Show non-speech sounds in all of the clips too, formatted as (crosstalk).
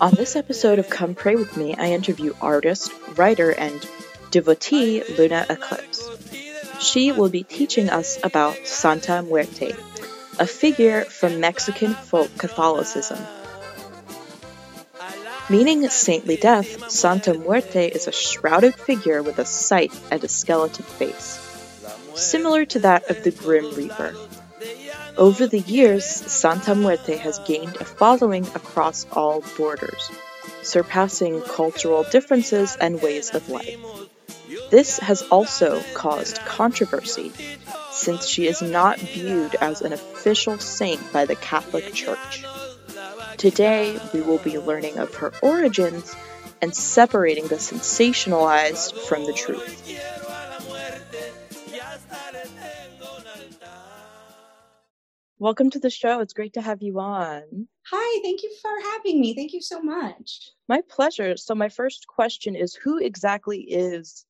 On this episode of Come Pray With Me, I interview artist, writer, and devotee Luna Eclipse. She will be teaching us about Santa Muerte, a figure from Mexican folk Catholicism. Meaning saintly death, Santa Muerte is a shrouded figure with a scythe and a skeleton face, similar to that of the Grim Reaper. Over the years, Santa Muerte has gained a following across all borders, surpassing cultural differences and ways of life. This has also caused controversy, since she is not viewed as an official saint by the Catholic Church. Today, we will be learning of her origins and separating the sensationalized from the truth. Welcome to the show. It's great to have you on. Hi, thank you for having me. Thank you so much. My pleasure. So, my first question is Who exactly is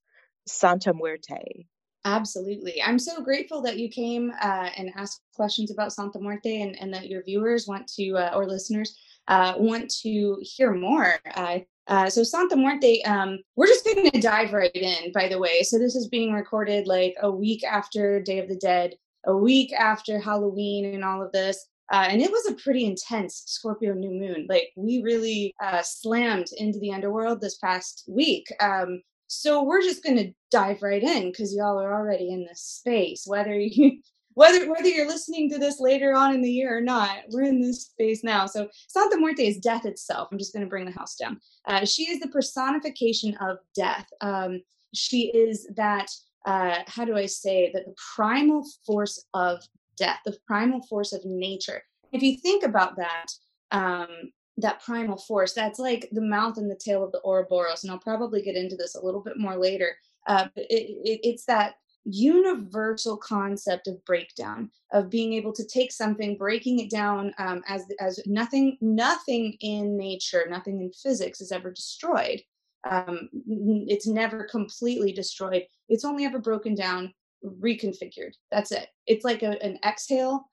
Santa Muerte? Absolutely. I'm so grateful that you came uh, and asked questions about Santa Muerte and, and that your viewers want to, uh, or listeners, uh, want to hear more. Uh, so Santa Muerte, um, we're just going to dive right in, by the way. So this is being recorded like a week after Day of the Dead a week after Halloween and all of this. Uh, and it was a pretty intense Scorpio new moon. Like we really uh, slammed into the underworld this past week. Um, so we're just going to dive right in because y'all are already in this space. Whether you (laughs) whether whether you're listening to this later on in the year or not, we're in this space now. So Santa Muerte is death itself. I'm just going to bring the house down. Uh, she is the personification of death. Um, she is that uh, how do I say that the primal force of death, the primal force of nature. If you think about that, um, that primal force, that's like the mouth and the tail of the Ouroboros, and I'll probably get into this a little bit more later. Uh, but it, it, it's that universal concept of breakdown of being able to take something breaking it down um, as as nothing nothing in nature nothing in physics is ever destroyed um, it's never completely destroyed. It's only ever broken down, reconfigured. That's it. It's like a, an exhale,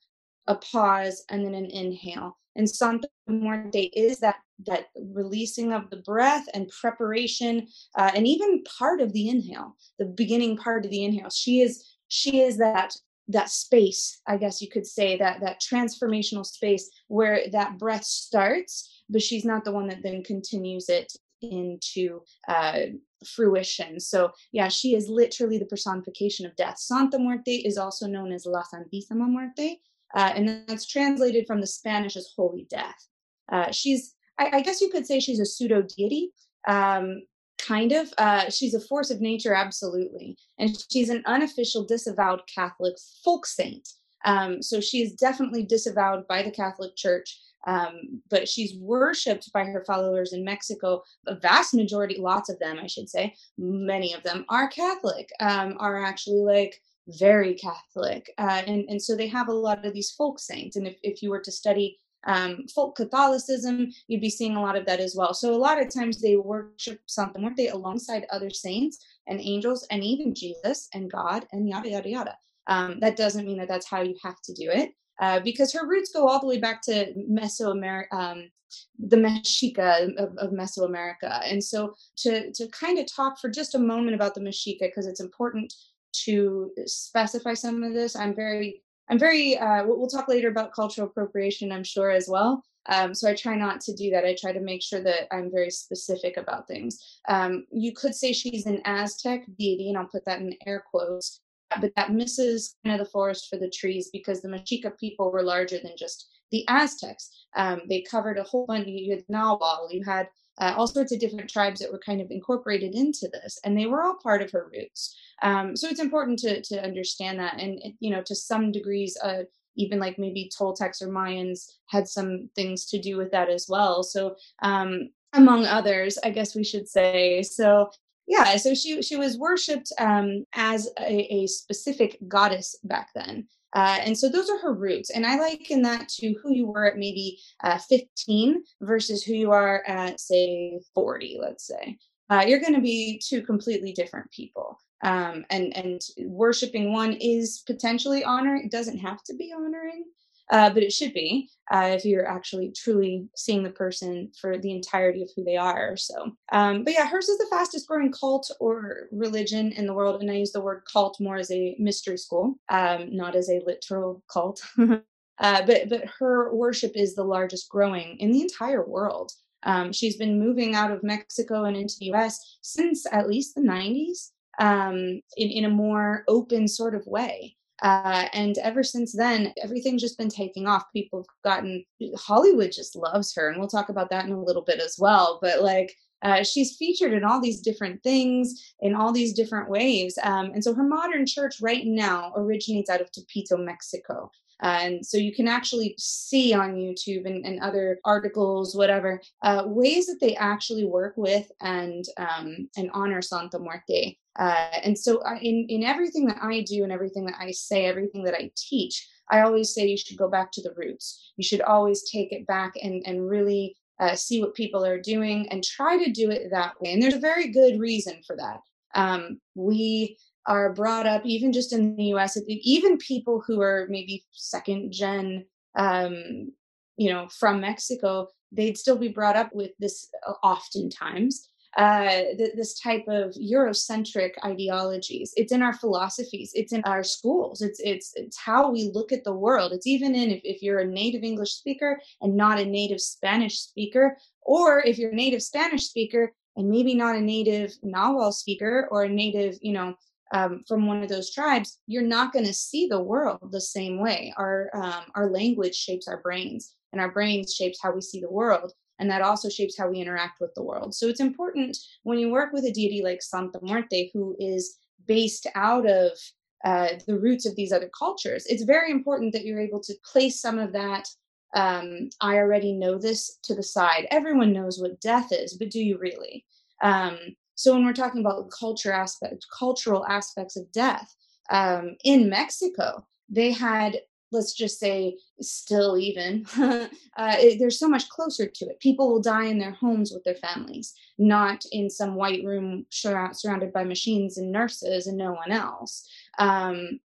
a pause, and then an inhale. And Santa Muerte is that that releasing of the breath and preparation, uh, and even part of the inhale, the beginning part of the inhale. She is she is that that space, I guess you could say that that transformational space where that breath starts, but she's not the one that then continues it into uh, fruition. So, yeah, she is literally the personification of death. Santa Muerte is also known as La Santísima Muerte, uh, and that's translated from the Spanish as holy death. Uh, she's, I, I, guess you could say she's a pseudo deity. Um, kind of. Uh, she's a force of nature, absolutely. And she's an unofficial, disavowed Catholic folk saint. Um, so she is definitely disavowed by the Catholic Church. Um, but she's worshipped by her followers in Mexico. A vast majority, lots of them, I should say, many of them are Catholic, um, are actually like very Catholic. Uh, and, and so they have a lot of these folk saints. And if, if you were to study um, folk Catholicism, you'd be seeing a lot of that as well. So a lot of times they worship something, weren't they, alongside other saints and angels and even Jesus and God and yada, yada, yada. Um, that doesn't mean that that's how you have to do it uh, because her roots go all the way back to Mesoamerica, um, the Mexica of, of, Mesoamerica. And so to, to kind of talk for just a moment about the Mexica, because it's important to specify some of this, I'm very, I'm very, uh, we'll, talk later about cultural appropriation, I'm sure as well. Um, so I try not to do that. I try to make sure that I'm very specific about things. Um, you could say she's an Aztec deity, and I'll put that in air quotes but that misses kind of the forest for the trees because the Mexica people were larger than just the Aztecs. Um, they covered a whole bunch. You had Nahuatl, you had uh, all sorts of different tribes that were kind of incorporated into this, and they were all part of her roots. Um, so it's important to to understand that, and you know, to some degrees, uh, even like maybe Toltecs or Mayans had some things to do with that as well. So um, among others, I guess we should say. So yeah. So she she was worshipped um, as a, a, specific goddess back then. Uh, and so those are her roots and i liken that to who you were at maybe uh, 15 versus who you are at say 40 let's say. Uh, you're going to be two completely different people. Um, and and worshiping one is potentially honoring It doesn't have to be honoring, uh, but it should be uh, if you're actually truly seeing the person for the entirety of who they are. So, um, but yeah, hers is the fastest growing cult or religion in the world, and I use the word cult more as a mystery school, um, not as a literal cult. (laughs) uh, but but her worship is the largest growing in the entire world. Um, she's been moving out of Mexico and into the U.S. since at least the 90s um, in in a more open sort of way. Uh, and ever since then, everything's just been taking off. People have gotten Hollywood just loves her, and we'll talk about that in a little bit as well. But like, uh, she's featured in all these different things in all these different ways. Um, and so her modern church right now originates out of Tepito, Mexico. Uh, and so you can actually see on YouTube and, and other articles, whatever, uh, ways that they actually work with and um, and honor Santa Muerte. Uh, and so I, in, in everything that I do and everything that I say, everything that I teach, I always say you should go back to the roots. You should always take it back and, and really uh, see what people are doing and try to do it that way. And there's a very good reason for that. Um, we are brought up, even just in the US, even people who are maybe second gen, um, you know, from Mexico, they'd still be brought up with this uh, oftentimes uh, th- this type of Eurocentric ideologies. It's in our philosophies. It's in our schools. It's it's it's how we look at the world. It's even in if, if you're a native English speaker and not a native Spanish speaker, or if you're a native Spanish speaker and maybe not a native Nahuatl speaker or a native, you know, um, from one of those tribes, you're not going to see the world the same way. Our um, our language shapes our brains, and our brains shapes how we see the world and that also shapes how we interact with the world. So it's important when you work with a deity like Santa Muerte, who is based out of uh, the roots of these other cultures, it's very important that you're able to place some of that. Um, I already know this to the side. Everyone knows what death is, but do you really? Um, so when we're talking about culture aspect, cultural aspects of death, um, in Mexico, they had let's just say still even (laughs) uh, it, there's so much closer to it. People will die in their homes with their families not in some white room surrounded by machines and nurses and no one else. Um,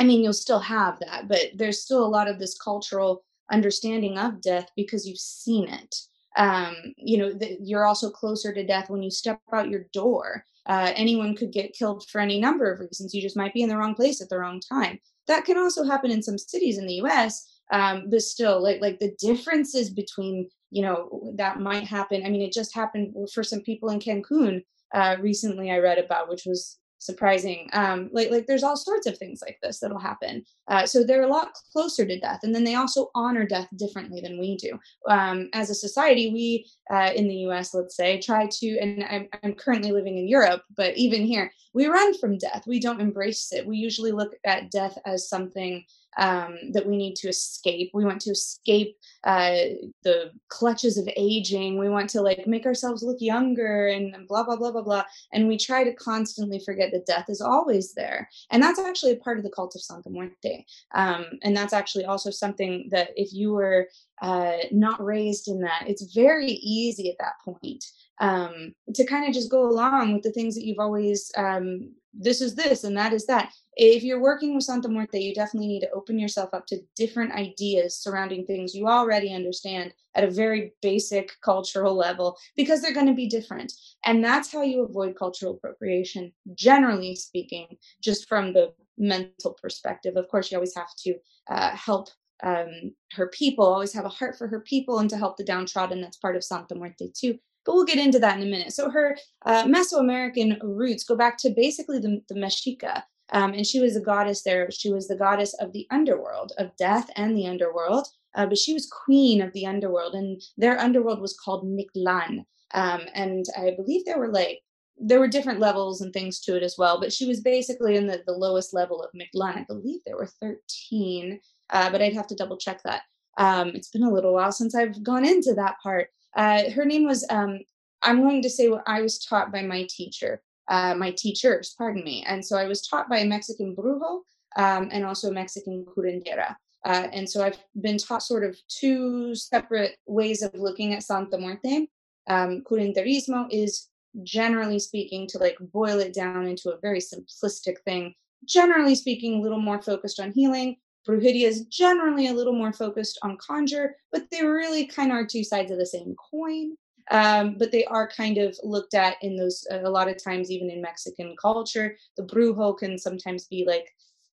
i mean you'll still have that but there's still a lot of this cultural understanding of death because you've seen it. Um, you know the, you're also closer to death when you step out your door. Uh, anyone could get killed for any number of reasons. You just might be in the wrong place at the wrong time that can also happen in some cities in the us um, but still like like the differences between you know that might happen. I mean it just happened for some people in cancun uh, recently i read about which was surprising. Um like like there's all sorts of things like this that'll happen. Uh, so they're a lot closer to death and then they also honor death differently than we do. Um as a society we uh, in the us let's say try to and I'm, I'm currently living in europe but even here we run from death. We don't embrace it. We usually look at death as something um, that we need to escape. We want to escape uh, the clutches of aging. We want to like make ourselves look younger and blah blah blah blah blah. And we try to constantly forget that death is always there. And that's actually a part of the cult of Santa Muerte. Um, and that's actually also something that if you were uh, not raised in that, it's very easy at that point um, to kind of just go along with the things that you've always um, this is this and that is that if you're working with Santa Muerte, you definitely need to open yourself up to different ideas surrounding things you already understand at a very basic cultural level because they're going to be different. And that's how you avoid cultural appropriation, generally speaking, just from the mental perspective. Of course, you always have to uh, help um, her people, always have a heart for her people and to help the downtrodden. That's part of Santa Muerte too but we'll get into that in a minute. So her uh, Mesoamerican roots go back to basically the, the Mexica, um, and she was a goddess there. She was the goddess of the underworld, of death and the underworld. Uh, but she was queen of the underworld, and their underworld was called Mictlan. Um, and I believe there were like there were different levels and things to it as well. But she was basically in the, the lowest level of Mictlan. I believe there were 13, uh, but I'd have to double check that. Um, it's been a little while since I've gone into that part. Uh, her name was um, I'm going to say what I was taught by my teacher uh, my teachers, pardon me. And so I was taught by a Mexican brujo um, and also a Mexican curandera. Uh, and so I've been taught sort of two separate ways of looking at Santa Muerte. Um, curanderismo is generally speaking, to like boil it down into a very simplistic thing, generally speaking, a little more focused on healing. Brujeria is generally a little more focused on conjure, but they really kind of are two sides of the same coin. Um, but they are kind of looked at in those a lot of times, even in Mexican culture. The brujo can sometimes be like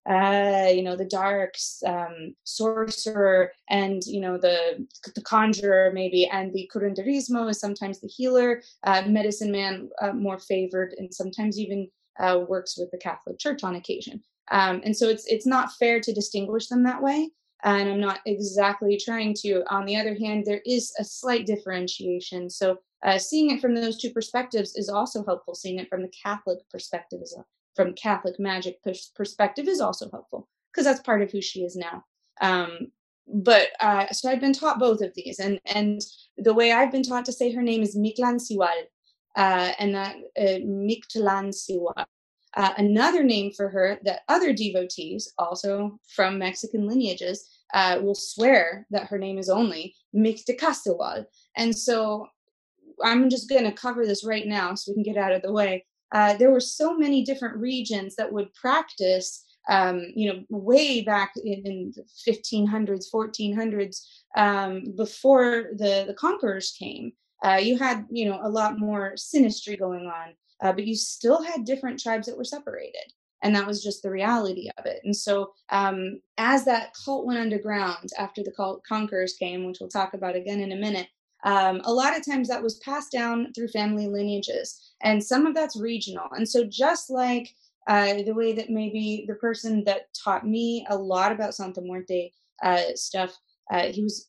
uh, you know, the darks, um, sorcerer, and you know the the conjurer maybe, and the curanderismo is sometimes the healer, uh, medicine man uh, more favored, and sometimes even uh, works with the Catholic Church on occasion. Um, and so it's it's not fair to distinguish them that way. And I'm not exactly trying to. On the other hand, there is a slight differentiation. So uh, seeing it from those two perspectives is also helpful. Seeing it from the Catholic perspective is from Catholic magic perspective is also helpful because that's part of who she is now. Um, but uh, so I've been taught both of these, and and the way I've been taught to say her name is Mictlan Siwal, uh, and that uh, Siwal. Uh, another name for her that other devotees, also from Mexican lineages, uh, will swear that her name is only Mictecasiwal. And so I'm just going to cover this right now so we can get out of the way. Uh, there were so many different regions that would practice um, you know way back in, in the 1500s 1400s um, before the the conquerors came. Uh, you had you know a lot more synastry going on uh, but you still had different tribes that were separated and that was just the reality of it and so um, as that cult went underground after the cult conquerors came which we'll talk about again in a minute um, a lot of times that was passed down through family lineages and some of that's regional. And so, just like uh, the way that maybe the person that taught me a lot about Santa Muerte uh, stuff, uh, he was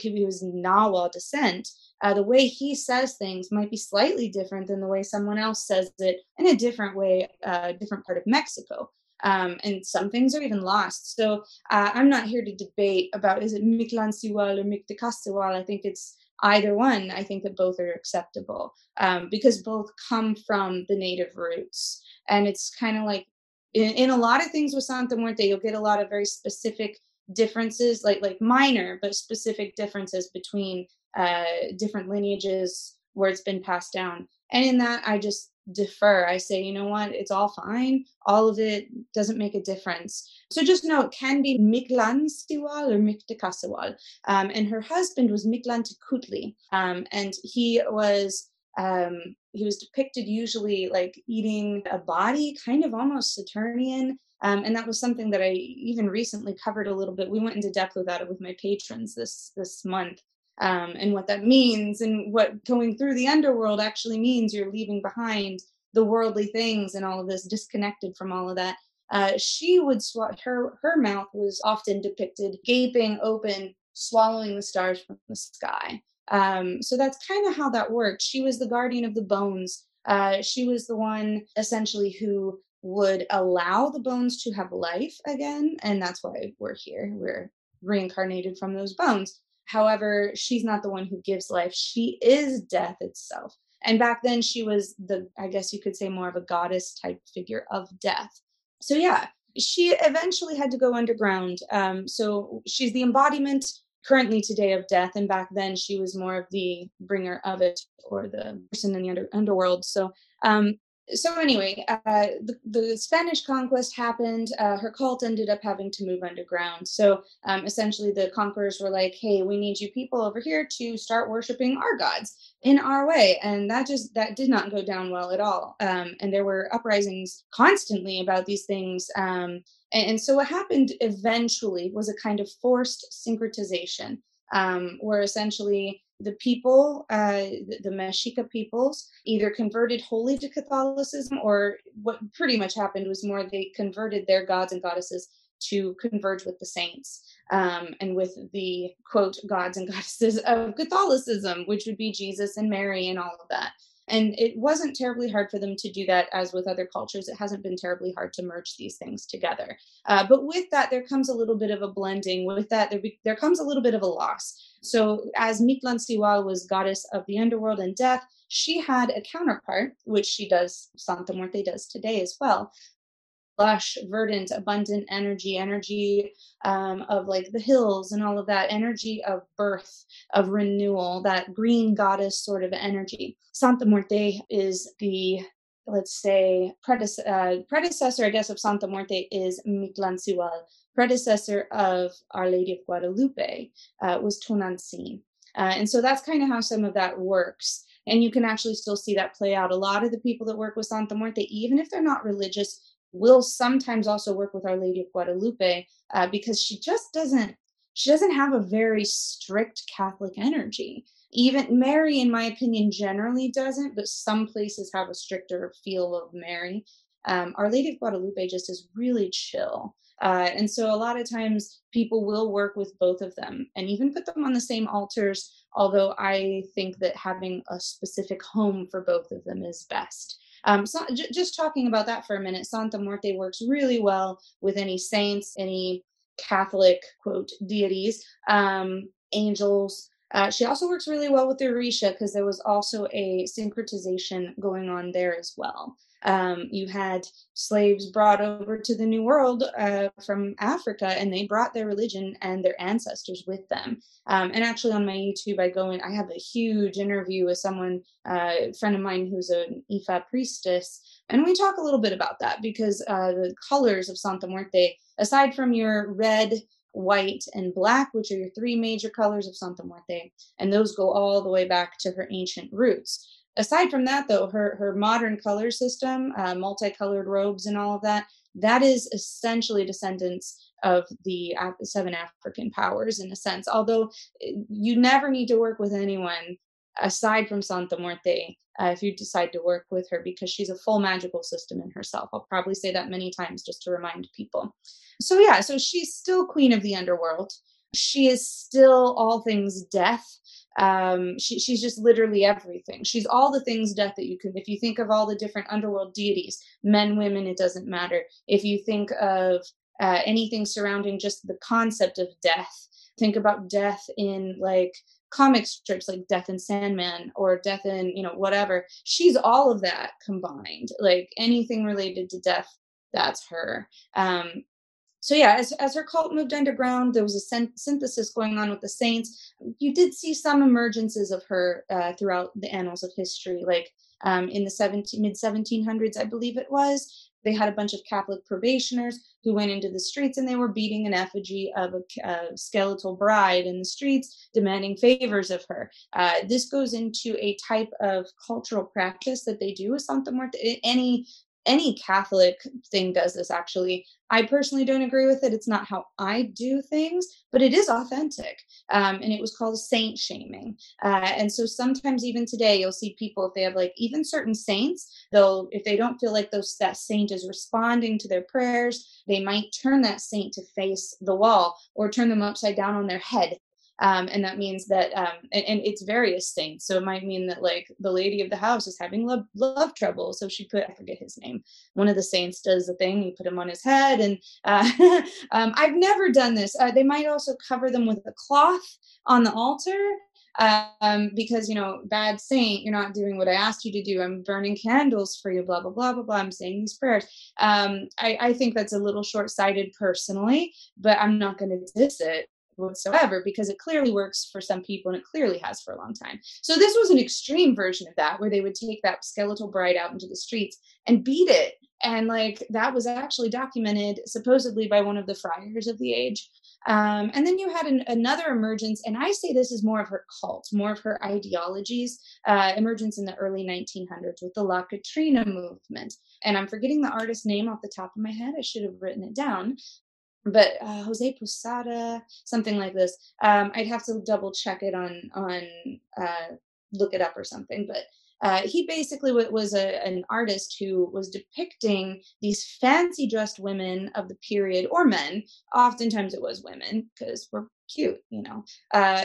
he was Nahuatl descent. Uh, the way he says things might be slightly different than the way someone else says it in a different way, uh, different part of Mexico. Um, and some things are even lost. So uh, I'm not here to debate about is it Mictlansihual or Mictecasihual. I think it's either one, I think that both are acceptable um, because both come from the native roots. And it's kind of like in, in, a lot of things with Santa Muerte, you'll get a lot of very specific differences, like like minor but specific differences between uh, different lineages where it's been passed down. And in that, I just defer. I say, you know what, it's all fine. All of it doesn't make a difference. So just know it can be Mictlan Siwal or Mictecasihual. Um, and her husband was Mictlantecuhtli. Um, and he was um, he was depicted usually like eating a body, kind of almost Saturnian. Um, and that was something that I even recently covered a little bit. We went into depth with that with my patrons this this month um, and what that means and what going through the underworld actually means you're leaving behind the worldly things and all of this disconnected from all of that. Uh, she would swat her her mouth was often depicted gaping open swallowing the stars from the sky. Um, so that's kind of how that worked. She was the guardian of the bones. Uh, she was the one essentially who would allow the bones to have life again and that's why we're here. We're reincarnated from those bones However, she's not the one who gives life. She is death itself. And back then, she was the, I guess you could say, more of a goddess type figure of death. So, yeah, she eventually had to go underground. Um, so, she's the embodiment currently today of death. And back then, she was more of the bringer of it or the person in the under- underworld. So, um, so anyway, uh, the, the, Spanish conquest happened. Uh, her cult ended up having to move underground. So um, essentially, the conquerors were like, "Hey, we need you people over here to start worshiping our gods in our way," and that just that did not go down well at all. Um, and there were uprisings constantly about these things. Um, and, and, so what happened eventually was a kind of forced syncretization, um, where essentially the people, uh, the, the Mexica peoples, either converted wholly to Catholicism, or what pretty much happened was more they converted their gods and goddesses to converge with the saints um, and with the quote gods and goddesses of Catholicism, which would be Jesus and Mary and all of that. And it wasn't terribly hard for them to do that, as with other cultures. It hasn't been terribly hard to merge these things together. Uh, but with that, there comes a little bit of a blending. With that, there, be, there comes a little bit of a loss. So, as Mictlan Siwal was goddess of the underworld and death, she had a counterpart, which she does, Santa Muerte does today as well, lush, verdant, abundant energy, energy um, of like the hills and all of that, energy of birth, of renewal, that green goddess sort of energy. Santa Muerte is the let's say predecessor, uh, predecessor i guess of santa muerte is mictlantecuhtli predecessor of our lady of guadalupe uh, was tonantzin. Uh, and so that's kind of how some of that works. And you can actually still see that play out. A lot of the people that work with santa muerte even if they're not religious will sometimes also work with Our Lady of Guadalupe uh, because she just doesn't she doesn't have a very strict Catholic energy. Even Mary, in my opinion, generally doesn't, but some places have a stricter feel of Mary. Um, Our Lady of Guadalupe just is really chill. Uh, and so a lot of times people will work with both of them and even put them on the same altars, although I think that having a specific home for both of them is best. Um, so j- just talking about that for a minute, Santa Muerte works really well with any saints, any Catholic quote deities, um, angels. Uh, she also works really well with the Orisha because there was also a syncretization going on there as well. Um, you had slaves brought over to the New World uh, from Africa, and they brought their religion and their ancestors with them. Um, and actually, on my YouTube, I go in. I have a huge interview with someone, uh, a friend of mine who's an Ifa priestess, and we talk a little bit about that because uh, the colors of Santa Muerte, aside from your red, white, and black, which are your three major colors of Santa Muerte, and those go all the way back to her ancient roots aside from that though her her modern color system uh, multicolored robes and all of that that is essentially descendants of the seven african powers in a sense. Although eh, you never need to work with anyone aside from santa muerte uh, if you decide to work with her because she's a full magical system in herself. I'll probably say that many times just to remind people. So yeah so she's still queen of the underworld. She is still all things death um, she, she's just literally everything. She's all the things death that you can. If you think of all the different underworld deities, men, women, it doesn't matter. If you think of uh, anything surrounding just the concept of death, think about death in like comic strips like Death and Sandman or Death in, you know whatever. She's all of that combined. Like anything related to death, that's her. Um, so yeah, as, as her cult moved underground, there was a sen- synthesis going on with the saints. You did see some emergences of her uh, throughout the annals of history, like um, in the 17, mid 1700s, I believe it was. They had a bunch of Catholic probationers who went into the streets and they were beating an effigy of a, a skeletal bride in the streets, demanding favors of her. Uh, this goes into a type of cultural practice that they do with Santa Muerte. Any any Catholic thing does this actually. I personally don't agree with it. It's not how I do things, but it is authentic. Um, and it was called saint shaming. Uh, and so sometimes even today, you'll see people, if they have like even certain saints, they'll, if they don't feel like those, that saint is responding to their prayers, they might turn that saint to face the wall or turn them upside down on their head um, and that means that um, and, and, it's various things. So it might mean that like the lady of the house is having love, love trouble so she put i forget his name one of the saints does the thing you put him on his head and uh, (laughs) um, i've never done this. Uh, they might also cover them with a cloth on the altar um, because you know bad saint you're not doing what i asked you to do. I'm burning candles for you blah blah blah blah blah. I'm saying these prayers. Um, I, I think that's a little short-sighted personally but i'm not going to diss it whatsoever because it clearly works for some people and it clearly has for a long time. So this was an extreme version of that where they would take that skeletal bride out into the streets and beat it. And like that was actually documented supposedly by one of the friars of the age. Um, and then you had an, another emergence, and I say this is more of her cult, more of her ideologies, uh, emergence in the early 1900s with the La Catrina movement. And I'm forgetting the artist's name off the top of my head. I should have written it down but uh, Jose Posada, something like this. Um, I'd have to double check it on on uh, look it up or something. But uh, he basically was a, an artist who was depicting these fancy dressed women of the period or men. Oftentimes it was women because we're cute, you know. Uh,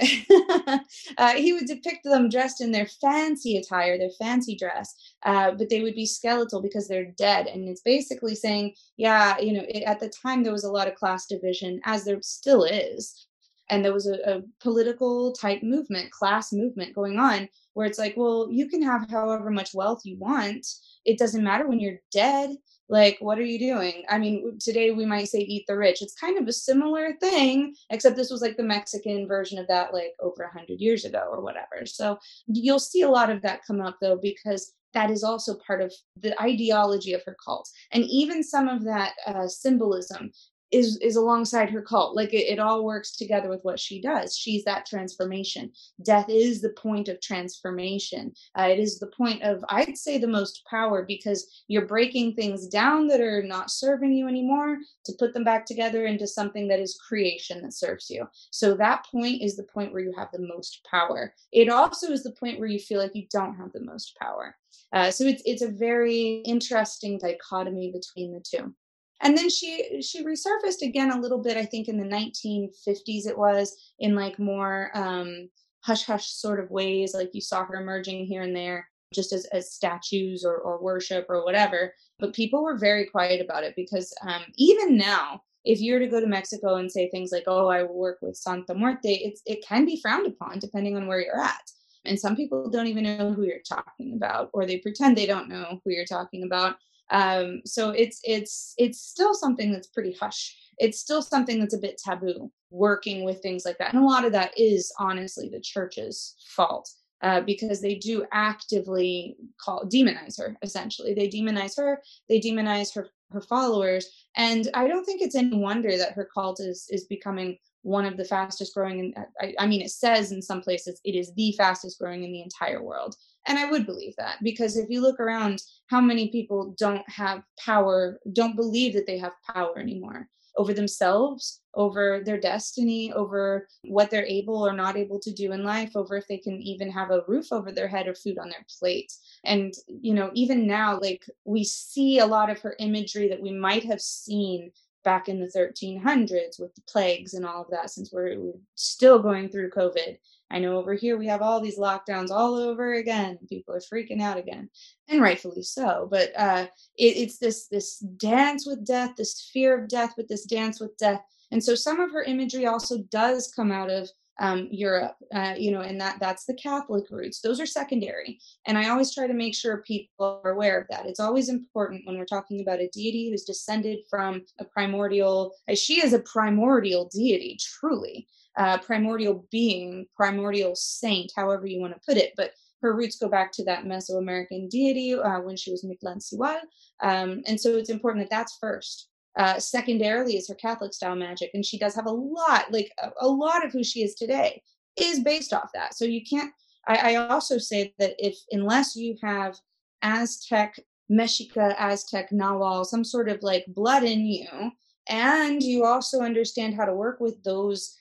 (laughs) uh, he would depict them dressed in their fancy attire, their fancy dress, uh, but they would be skeletal because they're dead. And it's basically saying, yeah, you know, it, at the time there was a lot of class division, as there still is. And there was a, a political type movement, class movement going on, where it's like, well, you can have however much wealth you want. It doesn't matter when you're dead like what are you doing? I mean today we might say eat the rich. It's kind of a similar thing except this was like the mexican version of that like over 100 years ago or whatever. So you'll see a lot of that come up though because that is also part of the ideology of her cult. And even some of that uh, symbolism is is alongside her cult. Like it, it, all works together with what she does. She's that transformation. Death is the point of transformation. Uh, it is the point of i'd say the most power because you're breaking things down that are not serving you anymore to put them back together into something that is creation that serves you. So that point is the point where you have the most power. It also is the point where you feel like you don't have the most power. Uh, so it's it's a very interesting dichotomy between the two and then she she resurfaced again a little bit i think in the 1950s it was in like more um hush hush sort of ways like you saw her emerging here and there just as, as statues or, or worship or whatever. But people were very quiet about it because um, even now if you were to go to mexico and say things like oh i work with santa muerte it's, it can be frowned upon depending on where you're at. And some people don't even know who you're talking about or they pretend they don't know who you're talking about um, so it's it's it's still something that's pretty hush. It's still something that's a bit taboo working with things like that. And a lot of that is honestly the church's fault uh, because they do actively call demonize her essentially. They demonize her they demonize her her followers. And i don't think it's any wonder that her cult is is becoming one of the fastest growing and I, I mean it says in some places it is the fastest growing in the entire world and I would believe that because if you look around, how many people don't have power, don't believe that they have power anymore over themselves, over their destiny, over what they're able or not able to do in life, over if they can even have a roof over their head or food on their plate. And, you know, even now, like we see a lot of her imagery that we might have seen back in the 1300s with the plagues and all of that, since we're, we're still going through COVID I know over here we have all these lockdowns all over again. People are freaking out again, and rightfully so. But uh, it, it's this this dance with death, this fear of death, with this dance with death. And so some of her imagery also does come out of um, Europe, uh, you know, and that that's the Catholic roots. Those are secondary, and I always try to make sure people are aware of that. It's always important when we're talking about a deity who's descended from a primordial. She is a primordial deity, truly uh, primordial being, primordial saint, however you want to put it. But her roots go back to that Mesoamerican deity uh, when she was Mictlantecuhtli. Um, and so it's important that that's first. Uh, secondarily is her Catholic style magic. And she does have a lot, like a, a lot of who she is today is based off that. So you can't, I, I also say that if, unless you have Aztec, Mexica, Aztec, Nahuatl, some sort of like blood in you, and you also understand how to work with those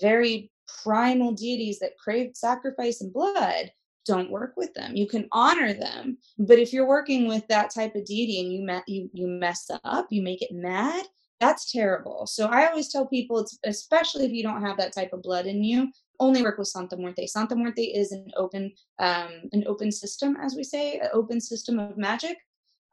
very primal deities that crave sacrifice and blood don't work with them you can honor them but if you're working with that type of deity and you me- you you mess up you make it mad that's terrible so i always tell people especially if you don't have that type of blood in you only work with santa muerte santa muerte is an open um an open system as we say an open system of magic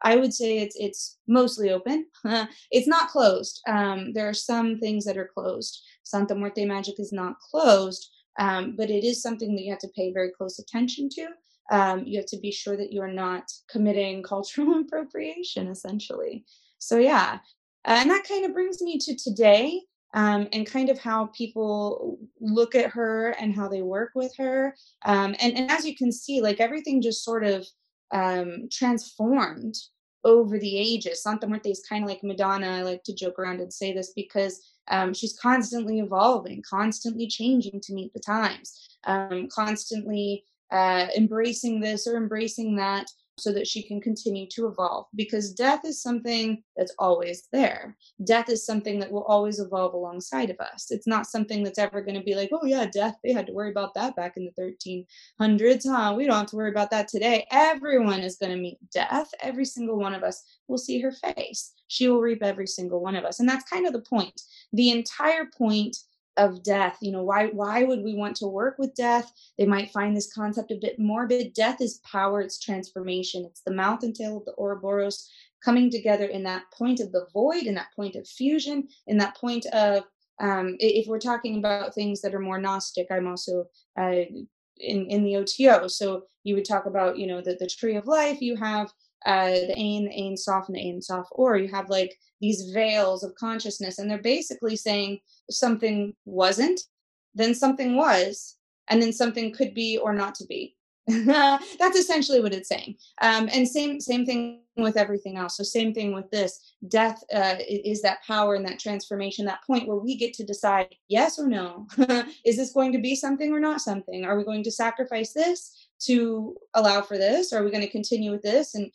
I would say it's it's mostly open. (laughs) it's not closed. Um, there are some things that are closed. Santa Muerte Magic is not closed, um, but it is something that you have to pay very close attention to. Um, you have to be sure that you are not committing (laughs) cultural appropriation, essentially. So yeah, and that kind of brings me to today. Um, and kind of how people look at her and how they work with her. Um, and, and as you can see, like everything just sort of um, transformed over the ages. Santa Muerte is kind of like Madonna. I like to joke around and say this because um, she's constantly evolving, constantly changing to meet the times, um, constantly uh, embracing this or embracing that so that she can continue to evolve because death is something that's always there. Death is something that will always evolve alongside of us. It's not something that's ever going to be like, oh, yeah, death, they had to worry about that back in the 1300s, huh? We don't have to worry about that today. Everyone is going to meet death. Every single one of us will see her face. She will reap every single one of us. And that's kind of the point. The entire point of death. You know why why would we want to work with death? They might find this concept a bit morbid death is power it's transformation. It's the mouth and tail of the ouroboros coming together in that point of the void in that point of fusion in that point of um, if we're talking about things that are more gnostic i'm also uh, in in the OTO so you would talk about you know the, the tree of life you have uh, the Ain, the Ain Sof, and the Ain Sof Aur. You have like these veils of consciousness, and they're basically saying something wasn't, then something was, and then something could be or not to be. (laughs) That's essentially what it's saying. Um, and same same thing with everything else. So same thing with this. Death uh, is that power and that transformation, that point where we get to decide yes or no. (laughs) is this going to be something or not something? Are we going to sacrifice this to allow for this? Are we going to continue with this? And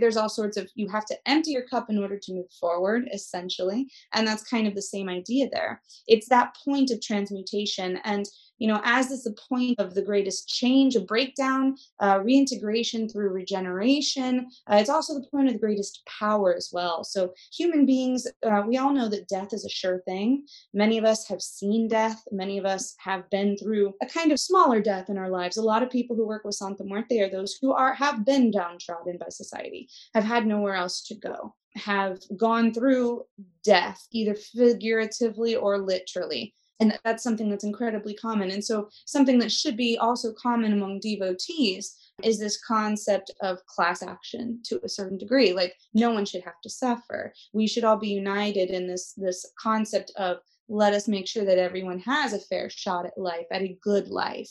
there's all sorts of, you have to empty your cup in order to move forward, essentially. And that's kind of the same idea there. It's that point of transmutation. And you know, as is the point of the greatest change, a breakdown, uh, reintegration through regeneration. Uh, it's also the point of the greatest power as well. So, human beings, uh, we all know that death is a sure thing. Many of us have seen death. Many of us have been through a kind of smaller death in our lives. A lot of people who work with Santa Muerte are those who are have been downtrodden by society, have had nowhere else to go have gone through death, either figuratively or literally. And that's something that's incredibly common. And so something that should be also common among devotees is this concept of class action to a certain degree. Like no one should have to suffer. We should all be united in this this concept of let us make sure that everyone has a fair shot at life at a good life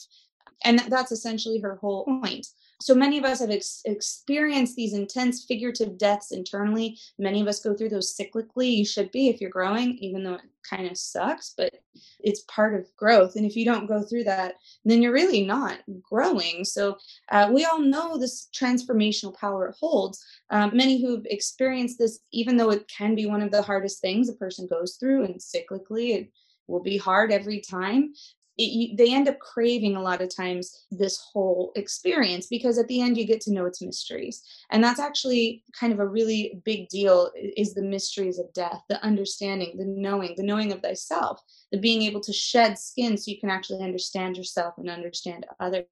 and that's essentially her whole point so many of us have ex- experienced these intense figurative deaths internally. Many of us go through those cyclically. You should be if you're growing, even though it kind of sucks, but it's part of growth. And if you don't go through that, then you're really not growing. So uh, we all know this transformational power it holds. Um, many who've experienced this, even though it can be one of the hardest things a person goes through, and cyclically, it will be hard every time it, you, they end up craving a lot of times this whole experience because at the end you get to know its mysteries. And that's actually kind of a really big deal is the mysteries of death the understanding the knowing the knowing of thyself the being able to shed skin so you can actually understand yourself and understand others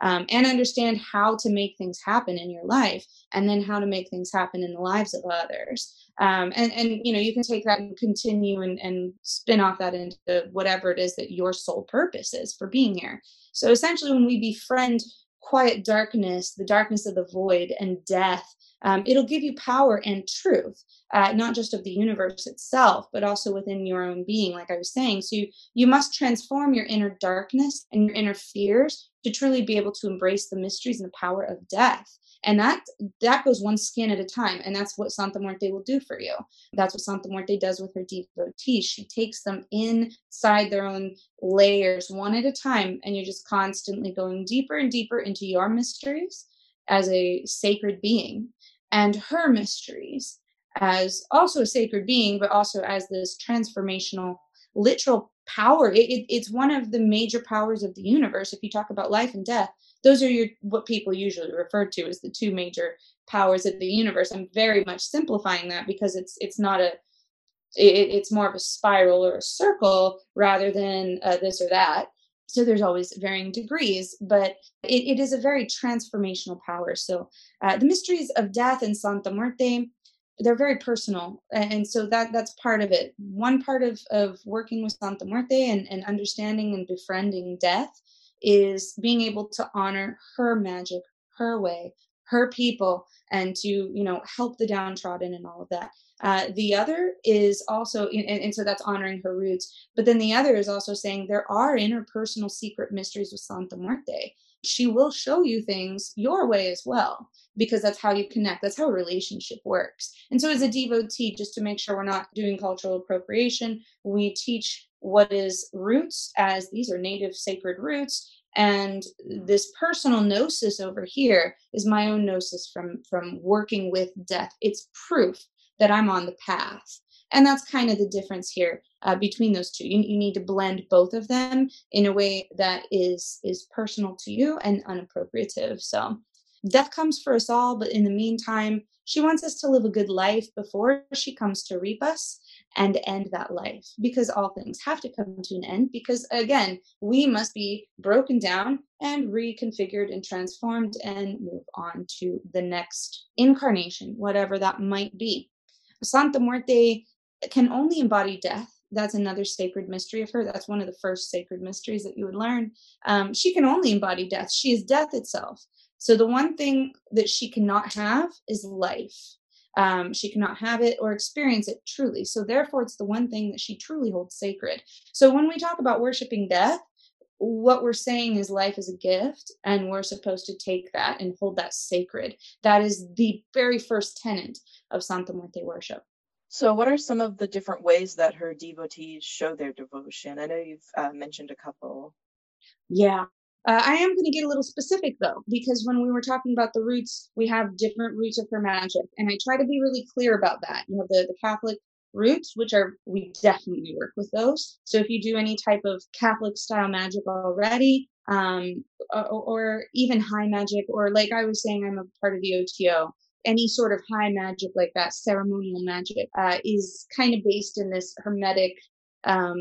um, and understand how to make things happen in your life and then how to make things happen in the lives of others um, and and you know you can take that and continue and, and spin off that into whatever it is that your sole purpose is for being here. So essentially when we befriend quiet darkness the darkness of the void and death um, it'll give you power and truth uh, not just of the universe itself but also within your own being like i was saying. So you, you must transform your inner darkness and your inner fears to truly be able to embrace the mysteries and the power of death and that that goes one skin at a time and that's what santa muerte will do for you. That's what santa muerte does with her devotees. She takes them inside their own layers one at a time and you're just constantly going deeper and deeper into your mysteries as a sacred being and her mysteries as also a sacred being but also as this transformational literal power. It, it, it's one of the major powers of the universe. If you talk about life and death those are your what people usually refer to as the two major powers of the universe. I'm very much simplifying that because it's it's not a it, it's more of a spiral or a circle rather than uh, this or that. So there's always varying degrees but it, it is a very transformational power. So uh, the mysteries of death and santa muerte they're very personal and so that that's part of it. One part of of working with santa muerte and, and understanding and befriending death is being able to honor her magic, her way, her people, and to you know help the downtrodden and all of that. Uh, the other is also, and, and, so that's honoring her roots. But then the other is also saying there are interpersonal secret mysteries with Santa Muerte. She will show you things your way as well, because that's how you connect. That's how a relationship works. And so, as a devotee, just to make sure we're not doing cultural appropriation, we teach what is roots as these are native sacred roots and this personal gnosis over here is my own gnosis from from working with death it's proof that i'm on the path and that's kind of the difference here uh, between those two. You, you need to blend both of them in a way that is is personal to you and unappropriative. So death comes for us all but in the meantime she wants us to live a good life before she comes to reap us and end that life because all things have to come to an end because again we must be broken down and reconfigured and transformed and move on to the next incarnation whatever that might be. Santa muerte can only embody death. That's another sacred mystery of her. That's one of the first sacred mysteries that you would learn. Um, she can only embody death. She is death itself. So the one thing that she cannot have is life. Um, she cannot have it or experience it truly. So therefore, it's the one thing that she truly holds sacred. So when we talk about worshiping death, what we're saying is life is a gift and we're supposed to take that and hold that sacred. That is the very first tenet of santa muerte worship so what are some of the different ways that her devotees show their devotion i know you've uh, mentioned a couple yeah uh, I am going to get a little specific though, because when we were talking about the roots, we have different roots of her magic, and I try to be really clear about that. You have the, the Catholic roots, which are, we definitely work with those. So if you do any type of Catholic style magic already, um, or, or even high magic, or like I was saying, I'm a part of the OTO. Any sort of high magic like that, ceremonial magic, uh, is kind of based in this hermetic um,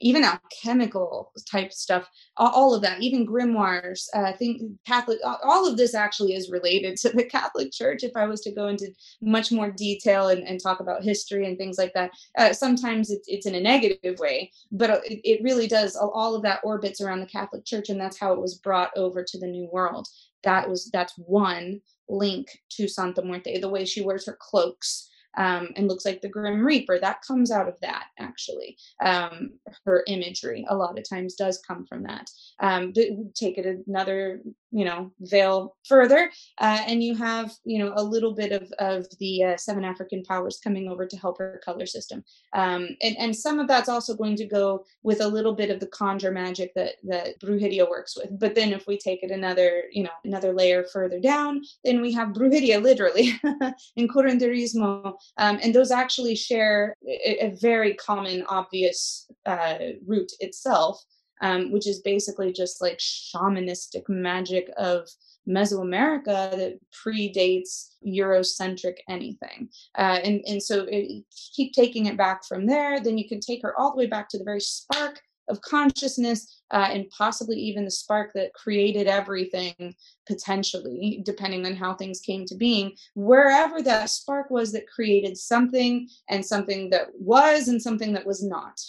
even alchemical type stuff, all of that, even grimoires. Uh, think Catholic, all of this actually is related to the (laughs) Catholic Church. If I was to go into much more detail and, and talk about history and things like that, uh, sometimes it's, it's in a negative way, but uh, it, it really does. All of that orbits around the Catholic Church, and that's how it was brought over to the New World. That was that's one link to Santa Muerte. The way she wears her cloaks um, and looks like the Grim Reaper. That comes out of that, actually. Um, her imagery a lot of times does come from that. Um, take it another, you know, veil further, uh, and you have, you know, a little bit of, of the uh, seven African powers coming over to help her color system. Um, and, and some of that's also going to go with a little bit of the conjure magic that, that Brujeria works with. But then if we take it another, you know, another layer further down, then we have Brujeria literally (laughs) in curanderismo um, and those actually share a, a very common, obvious uh, root itself, um, which is basically just like shamanistic magic of Mesoamerica that predates Eurocentric anything. Uh, and, and so it, keep taking it back from there, then you can take her all the way back to the very spark of consciousness uh, and possibly even the spark that created everything potentially depending on how things came to being wherever that spark was that created something and something that was and something that was not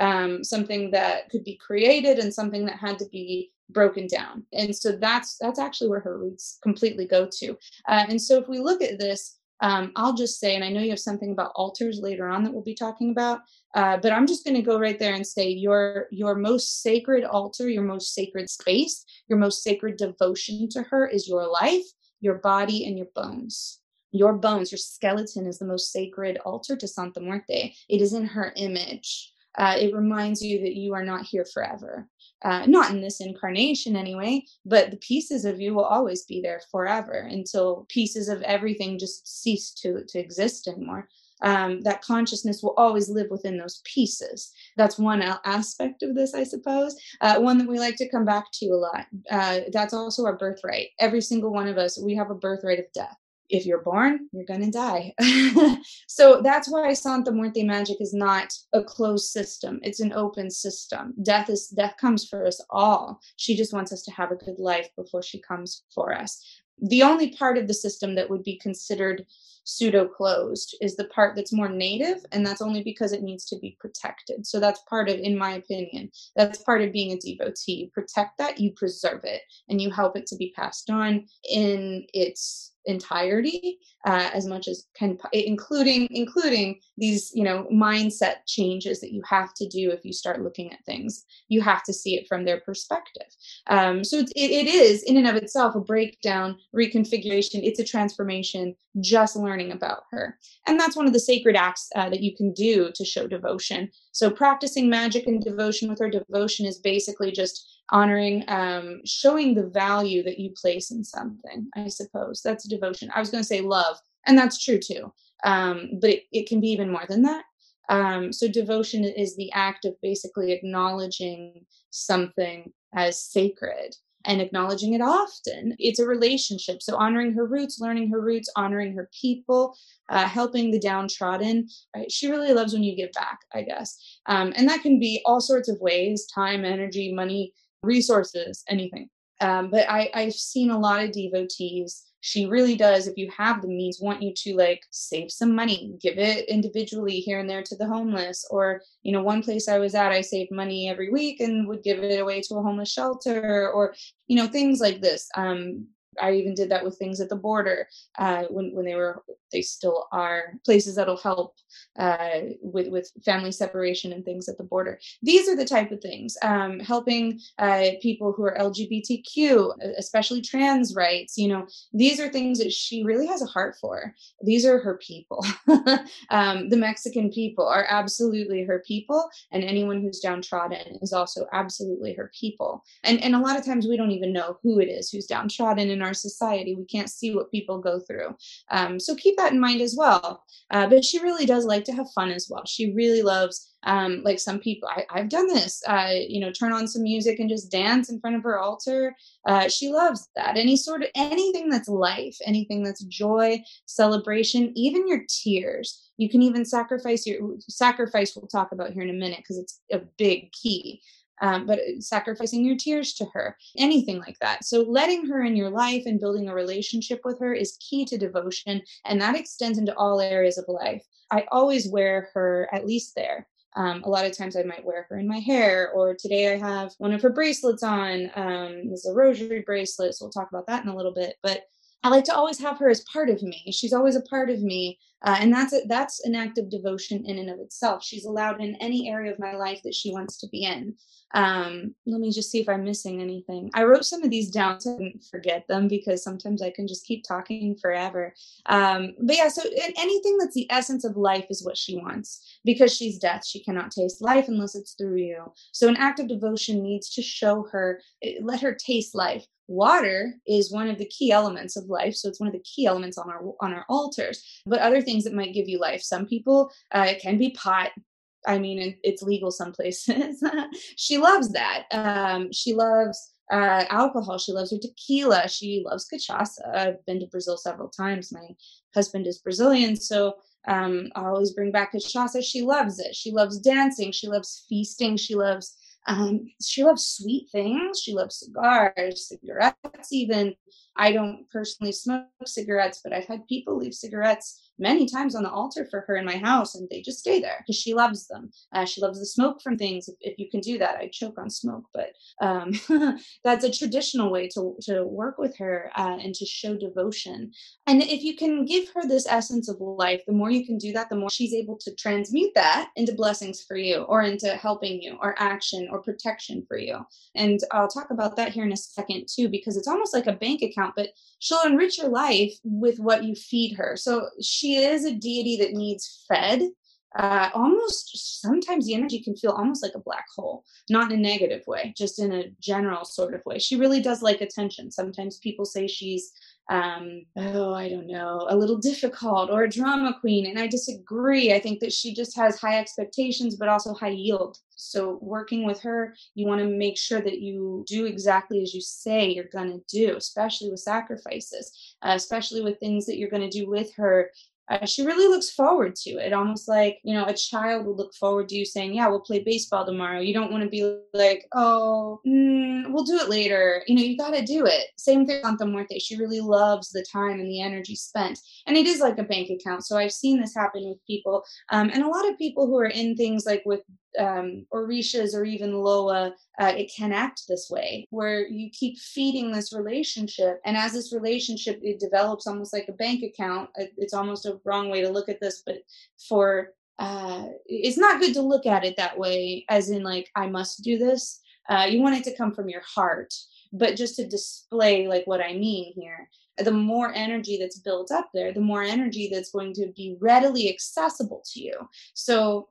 um, something that could be created and something that had to be broken down and so that's that's actually where her roots completely go to uh, and so if we look at this um, I'll just say, and I know you have something about altars later on that we'll be talking about, uh, but I'm just going to go right there and say your your most sacred altar, your most sacred space, your most sacred devotion to her is your life, your body, and your bones. Your bones, your skeleton is the most sacred altar to Santa Muerte. It is in her image. Uh, it reminds you that you are not here forever uh, not in this incarnation anyway, but the pieces of you will always be there forever until pieces of everything just cease to, to exist anymore. Um, that consciousness will always live within those pieces. That's one aspect of this, I suppose. Uh, one that we like to come back to a lot. Uh, that's also our birthright. Every single one of us, we have a birthright of death if you're born, you're going to die. (laughs) so that's why Santa Muerte magic is not a closed system. It's an open system. Death is death comes for us all. She just wants us to have a good life before she comes for us. The only part of the system that would be considered pseudo closed is the part that's more native and that's only because it needs to be protected. So that's part of in my opinion that's part of being a devotee. You protect that you preserve it and you help it to be passed on in its entirety uh, as much as can including including these you know mindset changes that you have to do if you start looking at things. You have to see it from their perspective. Um, so it, it is in and of itself a breakdown reconfiguration. It's a transformation. Just learning about her. And that's one of the sacred acts uh, that you can do to show devotion. So practicing magic and devotion with her devotion is basically just honoring um, showing the value that you place in something i suppose. That's devotion. I was going to say love and that's true too. Um, but it, it can be even more than that. Um, so devotion is the act of basically acknowledging something as sacred and acknowledging it often. It's a relationship. So honoring her roots, learning her roots, honoring her people, uh, helping the downtrodden. Right? She really loves when you give back, I guess. Um, and that can be all sorts of ways time, energy, money, resources, anything. Um, but I, I've seen a lot of devotees she really does if you have the means want you to like save some money give it individually here and there to the homeless. Or you know one place i was at i saved money every week and would give it away to a homeless shelter or you know things like this. Um I even did that with things at the border uh, when when they were they still are places that'll help uh, with with family separation and things at the border. These are the type of things um, helping uh, people who are LGBTQ, especially trans rights. You know, these are things that she really has a heart for. These are her people. (laughs) um, the Mexican people are absolutely her people, and anyone who's downtrodden is also absolutely her people. And and a lot of times we don't even know who it is who's downtrodden in our society. We can't see what people go through. Um, so keep that in mind as well. Uh, but she really does like to have fun as well. She really loves, um, like some people, I, have done this, uh, you know, turn on some music and just dance in front of her altar. Uh, she loves that. Any sort of anything that's life, anything that's joy, celebration, even your tears. You can even sacrifice your sacrifice. We'll talk about here in a minute because it's a big key um, but sacrificing your tears to her, anything like that. So, letting her in your life and building a relationship with her is key to devotion, and that extends into all areas of life. I always wear her at least there. Um, a lot of times I might wear her in my hair, or today I have one of her bracelets on. Um, this is a rosary bracelet, so we'll talk about that in a little bit. But I like to always have her as part of me. She's always a part of me, uh, and that's a, that's an act of devotion in and of itself. She's allowed in any area of my life that she wants to be in. Um, let me just see if I'm missing anything. I wrote some of these down so I didn't forget them because sometimes I can just keep talking forever. Um, but yeah, so anything that's the essence of life is what she wants. Because she's death, she cannot taste life unless it's through you. So an act of devotion needs to show her, eh, let her taste life water is one of the key elements of life so it's one of the key elements on our on our altars but other things that might give you life some people uh, it can be pot I mean, it's legal some places. (laughs) she loves that. Um, she loves uh, alcohol. She loves her tequila. She loves cachaça. I've been to Brazil several times. My husband is Brazilian, so um, I always bring back cachaça. She loves it. She loves dancing. She loves feasting. She loves um, she loves sweet things. She loves cigars, cigarettes, even. I don't personally smoke cigarettes, but I've had people leave cigarettes many times on the altar for her in my house and they just stay there because she loves them. Uh, she loves the smoke from things. If, if, you can do that i choke on smoke but um, (laughs) that's a traditional way to, to work with her uh, and to show devotion. And if you can give her this essence of life the more you can do that the more she's able to transmute that into blessings for you or into helping you or action or protection for you. And i'll talk about that here in a second too because it's almost like a bank account but she'll enrich your life with what you feed her. So she she is a deity that needs fed, uh, almost sometimes the energy can feel almost like a black hole, not in a negative way, just in a general sort of way. She really does like attention. Sometimes people say she's um, oh, I don't know, a little difficult or a drama queen. And I disagree. I think that she just has high expectations, but also high yield. So, working with her, you want to make sure that you do exactly as you say you're going to do, especially with sacrifices, uh, especially with things that you're going to do with her uh, she really looks forward to it. Almost like you know a child would look forward to you saying yeah we'll play baseball tomorrow. You don't want to be like oh mm, we'll do it later. You know you got to do it. Same thing on the muerte she really loves the time and the energy spent. And it is like a bank account. So i've seen this happen with people um, and a lot of people who are in things like with um, orishas or even loa, uh, it can act this way, where you keep feeding this relationship, and as this relationship it develops almost like a bank account. It's almost a wrong way to look at this, but for uh, it's not good to look at it that way, as in like I must do this. Uh, you want it to come from your heart, but just to display like what I mean here the more energy that's built up there, the more energy that's going to be readily accessible to you. So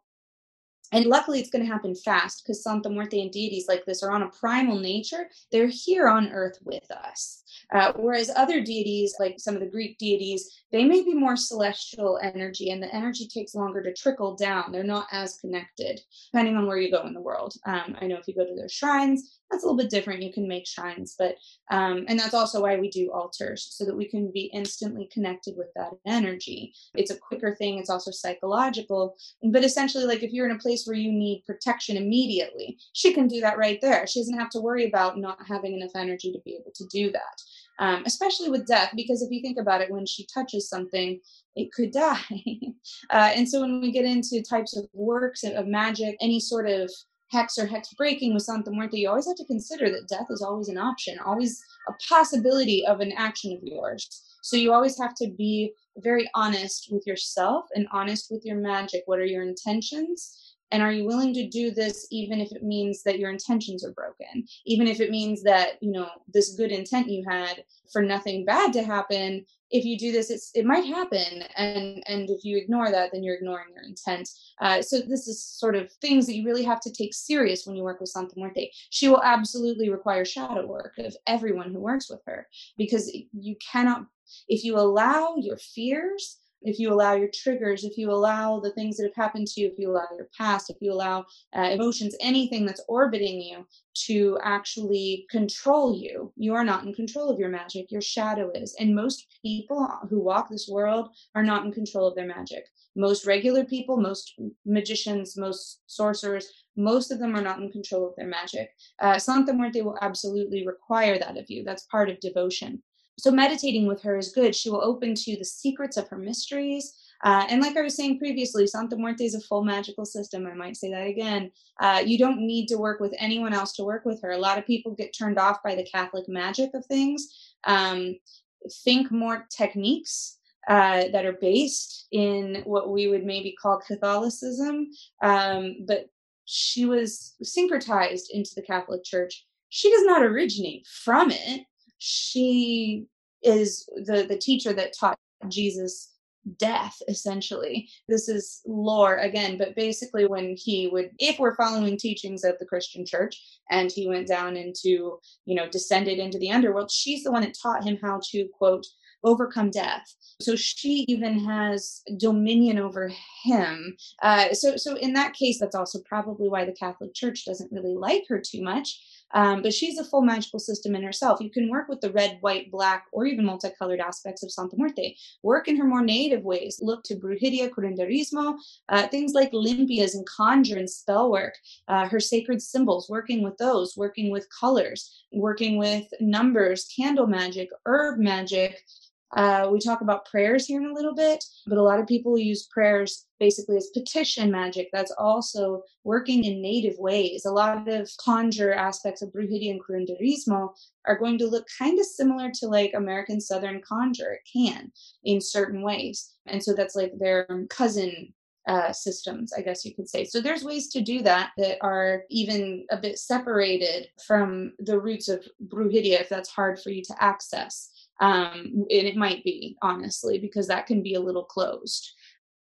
and luckily it's going to happen fast because santa muerte and deities like this are on a primal nature. They're here on earth with us. Uh, whereas other deities like some of the greek deities they may be more celestial energy and the energy takes longer to trickle down. They're not as connected depending on where you go in the world. Um, i know if you go to their shrines that's a little bit different. You can make shrines but um, and that's also why we do altars so that we can be instantly connected with that energy. It's a quicker thing it's also psychological but essentially like if you're in a place where you need protection immediately she can do that right there. She doesn't have to worry about not having enough energy to be able to do that um, especially with death, because if you think about it, when she touches something, it could (laughs) die. uh, and so when we get into types of works of magic, any sort of hex or hex breaking with Santa Muerte, you always have to consider that death is always an option, always a possibility of an action of yours. So you always have to be very honest with yourself and honest with your magic. What are your intentions? And are you willing to do this even if it means that your intentions are broken? Even if it means that, you know, this good intent you had for nothing bad to happen, if you do this, it's, it might happen. And, and if you ignore that, then you're ignoring your intent. Uh, so this is sort of things that you really have to take serious when you work with Santa Muerte. She will absolutely require shadow work of everyone who works with her because you cannot, if you allow your fears, if you allow your triggers, if you allow the things that have happened to you, if you allow your past, if you allow uh, emotions, anything that's orbiting you to actually control you, you are not in control of your magic. Your shadow is. And most people who walk this world are not in control of their magic. Most regular people, most magicians, most sorcerers, most of them are not in control of their magic. Uh, Santa Muerte will absolutely require that of you. That's part of devotion so meditating with her is good. She will open to the secrets of her mysteries. Uh, and like I was saying previously, Santa Muerte is a full magical system. I might say that again. Uh, you don't need to work with anyone else to work with her. A lot of people get turned off by the Catholic magic of things. Um, think more techniques uh, that are based in what we would maybe call Catholicism. Um, but she was syncretized into the Catholic Church. She does not originate from it she is the the teacher that taught Jesus death essentially. This is lore again but basically when he would if we're following teachings of the christian church and he went down into you know descended into the underworld she's the one that taught him how to quote overcome death. So she even has dominion over him. Uh, so so in that case that's also probably why the catholic church doesn't really like her too much um, but she's a full magical system in herself. You can work with the red, white, black, or even multicolored aspects of Santa Muerte. Work in her more native ways. Look to brujeria, curanderismo, uh, things like limpias and conjure and spell work. Uh, her sacred symbols, working with those, working with colors, working with numbers, candle magic, herb magic, uh, we talk about prayers here in a little bit, but a lot of people use prayers basically as petition magic. That's also working in native ways. A lot of conjure aspects of brujeria and curanderismo are going to look kind of similar to like American Southern conjure. It can in certain ways. And so that's like their cousin uh, systems, I guess you could say. So there's ways to do that that are even a bit separated from the roots of brujeria if that's hard for you to access um, and it might be honestly because that can be a little closed.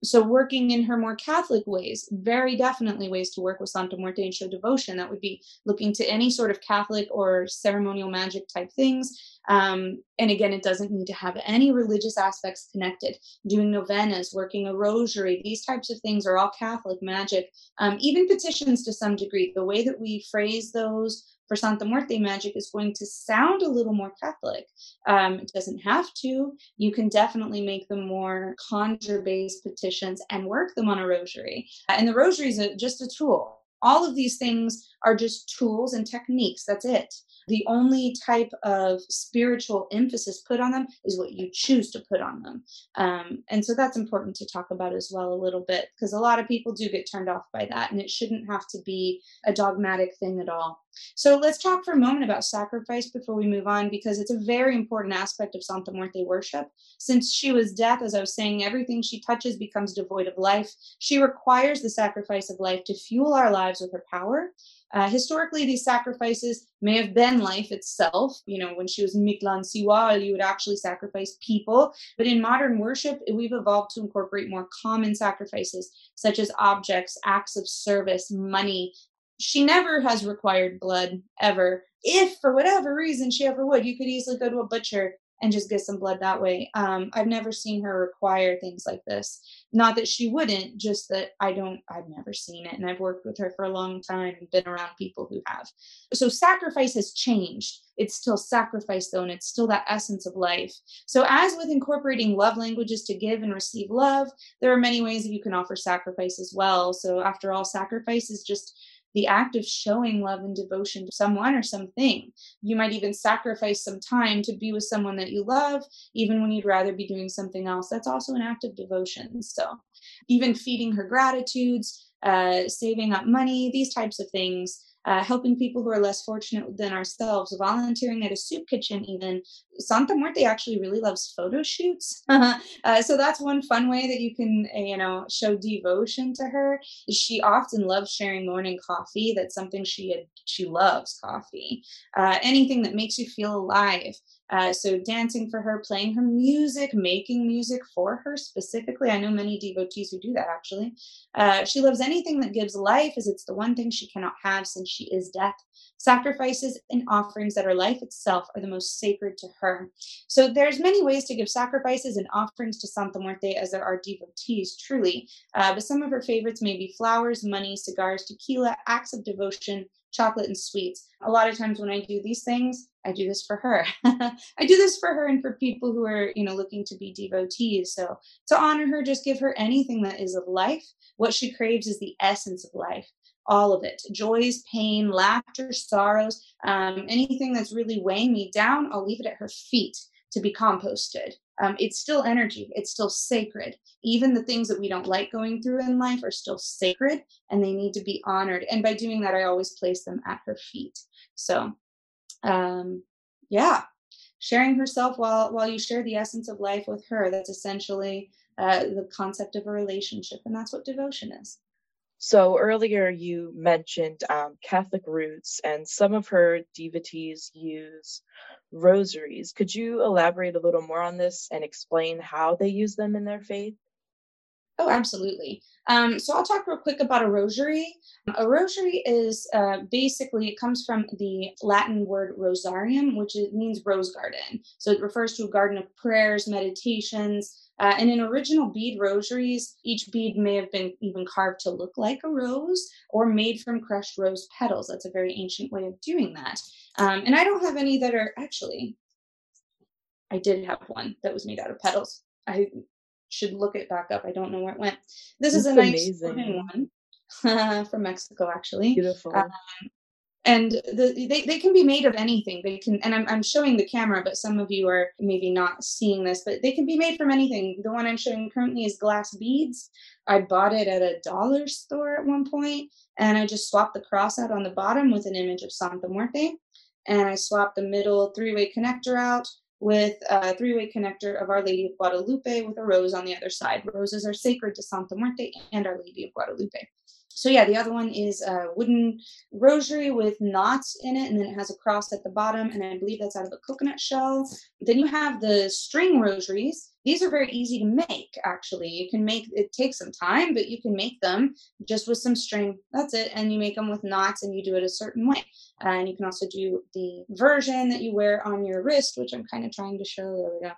So working in her more catholic ways very definitely ways to work with santa muerte and show devotion. That would be looking to any sort of catholic or ceremonial magic type things. Um, and again it doesn't need to have any religious aspects connected. Doing novenas working a rosary these types of things are all catholic magic. Um, even petitions to some degree. The way that we phrase those for Santa Muerte magic is going to sound a little more Catholic. Um, it doesn't have to. You can definitely make them more conjure based petitions and work them on a rosary. And the rosary is a, just a tool. All of these things are just tools and techniques. That's it. The only type of spiritual emphasis put on them is what you choose to put on them. Um, and so that's important to talk about as well a little bit because a lot of people do get turned off by that and it shouldn't have to be a dogmatic thing at all. So let's talk for a moment about sacrifice before we move on because it's a very important aspect of Santa Muerte worship. Since she was death, as I was saying, everything she touches becomes devoid of life. She requires the sacrifice of life to fuel our lives with her power uh, historically, these sacrifices may have been life itself. You know, when she was Mictlancihuatl, you would actually sacrifice people. But in modern worship, we've evolved to incorporate more common sacrifices, such as objects, acts of service, money. She never has required blood ever. If for whatever reason she ever would, you could easily go to a butcher and just get some blood that way. Um, I've never seen her require things like this. Not that she wouldn't, just that I don't, I've never seen it. And I've worked with her for a long time and been around people who have. So sacrifice has changed. It's still sacrifice though, and it's still that essence of life. So, as with incorporating love languages to give and receive love, there are many ways that you can offer sacrifice as well. So, after all, sacrifice is just the act of showing love and devotion to someone or something. You might even sacrifice some time to be with someone that you love, even when you'd rather be doing something else. That's also an act of devotion. So, even feeding her gratitudes, uh, saving up money, these types of things uh, helping people who are less fortunate than ourselves, volunteering at a soup kitchen, even. Santa Muerte actually really loves photo shoots. (laughs) uh, so that's one fun way that you can, uh, you know, show devotion to her. She often loves sharing morning coffee. That's something she had, she loves coffee. Uh, anything that makes you feel alive. Uh, so dancing for her, playing her music, making music for her specifically. I know many devotees who do that actually. Uh, she loves anything that gives life, as it's the one thing she cannot have since she is death. Sacrifices and offerings that are life itself are the most sacred to her. So there's many ways to give sacrifices and offerings to Santa Muerte as there are devotees, truly. Uh, but some of her favorites may be flowers, money, cigars, tequila, acts of devotion, chocolate, and sweets. A lot of times when I do these things, I do this for her. (laughs) I do this for her and for people who are, you know, looking to be devotees. So to honor her, just give her anything that is of life. What she craves is the essence of life, all of it joys, pain, laughter, sorrows, um, anything that's really weighing me down, I'll leave it at her feet to be composted. Um, it's still energy, it's still sacred. Even the things that we don't like going through in life are still sacred and they need to be honored. And by doing that, I always place them at her feet. So um, yeah, sharing herself while while you share the essence of life with her. That's essentially uh, the concept of a relationship, and that's what devotion is. So earlier you mentioned um, Catholic roots, and some of her devotees use rosaries. Could you elaborate a little more on this and explain how they use them in their faith? Oh, absolutely. Um, so I'll talk real quick about a rosary. A rosary is uh, basically, it comes from the Latin word rosarium, which means rose garden. So it refers to a garden of prayers, meditations, uh, and in original bead rosaries, each bead may have been even carved to look like a rose or made from crushed rose petals. That's a very ancient way of doing that. Um, and I don't have any that are actually, I did have one that was made out of petals. I should look it back up. I don't know where it went. This That's is a nice one (laughs) from Mexico, actually. Beautiful. Um, and the, they, they can be made of anything they can and I'm, I'm showing the camera but some of you are maybe not seeing this but they can be made from anything the one i'm showing currently is glass beads i bought it at a dollar store at one point and i just swapped the cross out on the bottom with an image of santa muerte and i swapped the middle three-way connector out with a three-way connector of Our Lady of Guadalupe with a rose on the other side. Roses are sacred to Santa Muerte and Our Lady of Guadalupe. So yeah, the other one is a wooden rosary with knots in it, and then it has a cross at the bottom, and I believe that's out of a coconut shell. Then you have the string rosaries. These are very easy to make, actually. You can make it takes some time, but you can make them just with some string. That's it, and you make them with knots, and you do it a certain way. And you can also do the version that you wear on your wrist, which I'm kind of trying to show. There we go.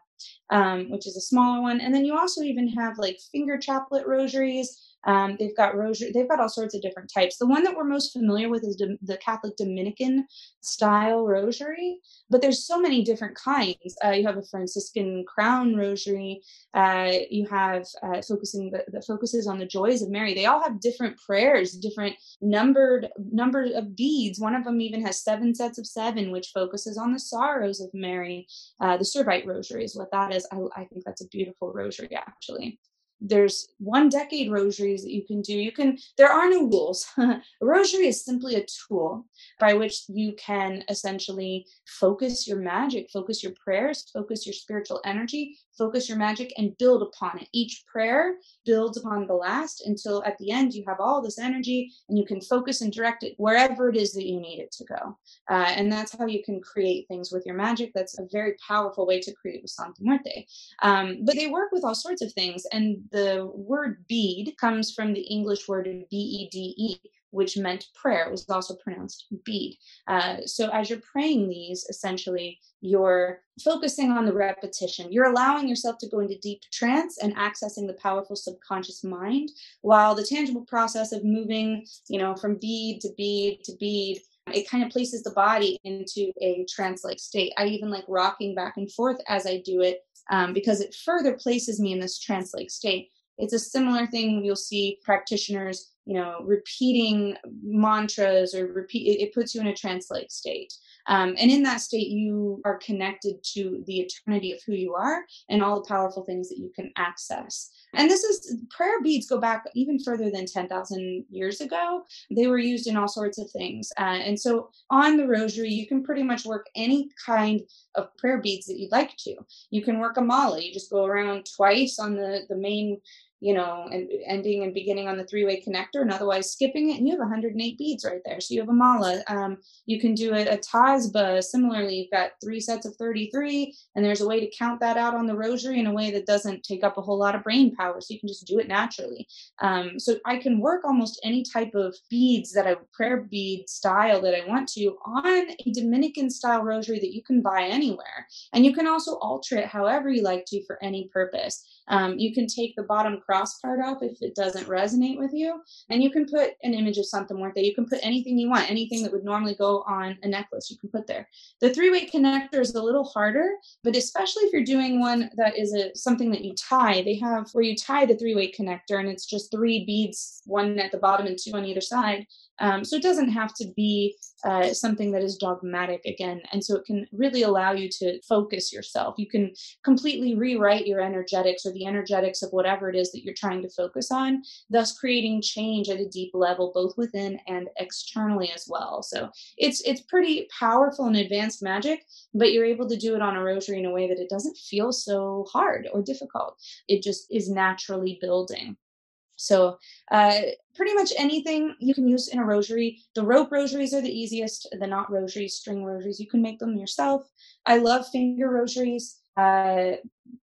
Um, which is a smaller one, and then you also even have like finger chaplet rosaries um, they've got rosary, they've got all sorts of different types. The one that we're most familiar with is the Catholic Dominican style rosary, but there's so many different kinds. Uh, you have a Franciscan crown rosary. Uh, you have uh, focusing that focuses on the joys of Mary. They all have different prayers, different numbered number of beads. One of them even has seven sets of seven, which focuses on the sorrows of Mary. Uh, the Servite rosary is what that is. I, I think that's a beautiful rosary, actually there's one decade rosaries that you can do. You can there are no rules. (laughs) A rosary is simply a tool by which you can essentially focus your magic focus your prayers focus your spiritual energy focus your magic and build upon it. Each prayer builds upon the last until at the end you have all this energy and you can focus and direct it wherever it is that you need it to go. Uh, and that's how you can create things with your magic. That's a very powerful way to create with santa muerte. Um, but they work with all sorts of things and the word bead comes from the English word B-E-D-E, which meant prayer. It was also pronounced bead. Uh, so as you're praying these, essentially, you're focusing on the repetition. You're allowing yourself to go into deep trance and accessing the powerful subconscious mind, while the tangible process of moving, you know, from bead to bead to bead it kind of places the body into a trance like state. I even like rocking back and forth as I do it um, because it further places me in this trance like state. It's a similar thing you'll see practitioners you know repeating mantras or repeat it, it puts you in a trance-like state um, and in that state you are connected to the eternity of who you are and all the powerful things that you can access and this is prayer beads go back even further than 10,000 years ago. They were used in all sorts of things. Uh, and so on the rosary, you can pretty much work any kind of prayer beads that you'd like to. You can work a mala. You just go around twice on the, the main you know, and ending and beginning on the three-way connector and otherwise skipping it, and you have 108 beads right there. So you have a mala. Um, you can do a, a tasbih. Similarly, you've got three sets of 33, and there's a way to count that out on the rosary in a way that doesn't take up a whole lot of brain power. So you can just do it naturally. Um, so I can work almost any type of beads that I prayer bead style that I want to on a Dominican style rosary that you can buy anywhere, and you can also alter it however you like to for any purpose. Um, you can take the bottom cross part off if it doesn't resonate with you, and you can put an image of Santa Muerte. You can put anything you want, anything that would normally go on a necklace, you can put there. The three-way connector is a little harder, but especially if you're doing one that is a something that you tie, they have where you tie the three-way connector, and it's just three beads, one at the bottom and two on either side. Um, so it doesn't have to be uh, something that is dogmatic again. And so it can really allow you to focus yourself. You can completely rewrite your energetics or the energetics of whatever it is that you're trying to focus on, thus creating change at a deep level, both within and externally as well. So it's it's pretty powerful and advanced magic, but you're able to do it on a rosary in a way that it doesn't feel so hard or difficult. It just is naturally building. So, uh, pretty much anything you can use in a rosary. The rope rosaries are the easiest, the knot rosaries, string rosaries, you can make them yourself. I love finger rosaries uh,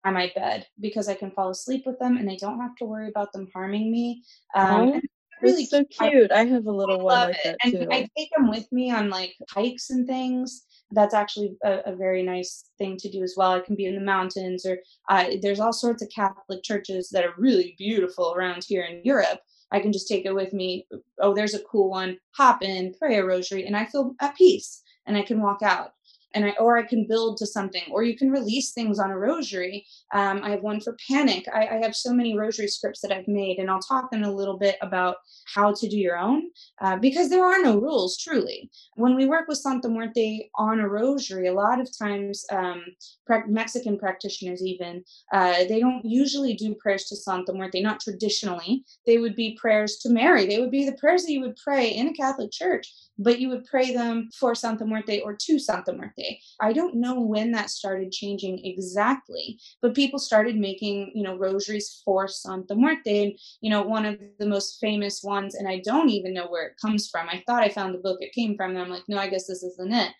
by my bed because I can fall asleep with them and I don't have to worry about them harming me. Um, oh, really so cute. I, I, have a little one like it. that too. And I take them with me on like hikes and things that's actually a, a, very nice thing to do as well. It can be in the mountains, or uh, there's all sorts of Catholic churches that are really beautiful around here in Europe. I can just take it with me. Oh, there's a cool one. Hop in, pray a rosary, and I feel at peace, and I can walk out and I or I can build to something, or you can release things on a rosary. Um, I have one for panic. I, I, have so many rosary scripts that I've made, and I'll talk in a little bit about how to do your own uh, because there are no rules. Truly, when we work with Santa Muerte on a rosary, a lot of times um, Mexican practitioners even uh, they don't usually do prayers to Santa Muerte. Not traditionally, they would be prayers to Mary. They would be the prayers that you would pray in a Catholic church, but you would pray them for Santa Muerte or to Santa Muerte. I don't know when that started changing exactly, but people started making, you know, rosaries for Santa Muerte. And, you know, one of the most famous ones, and I don't even know where it comes from. I thought I found the book it came from, and I'm like, no, I guess this isn't it.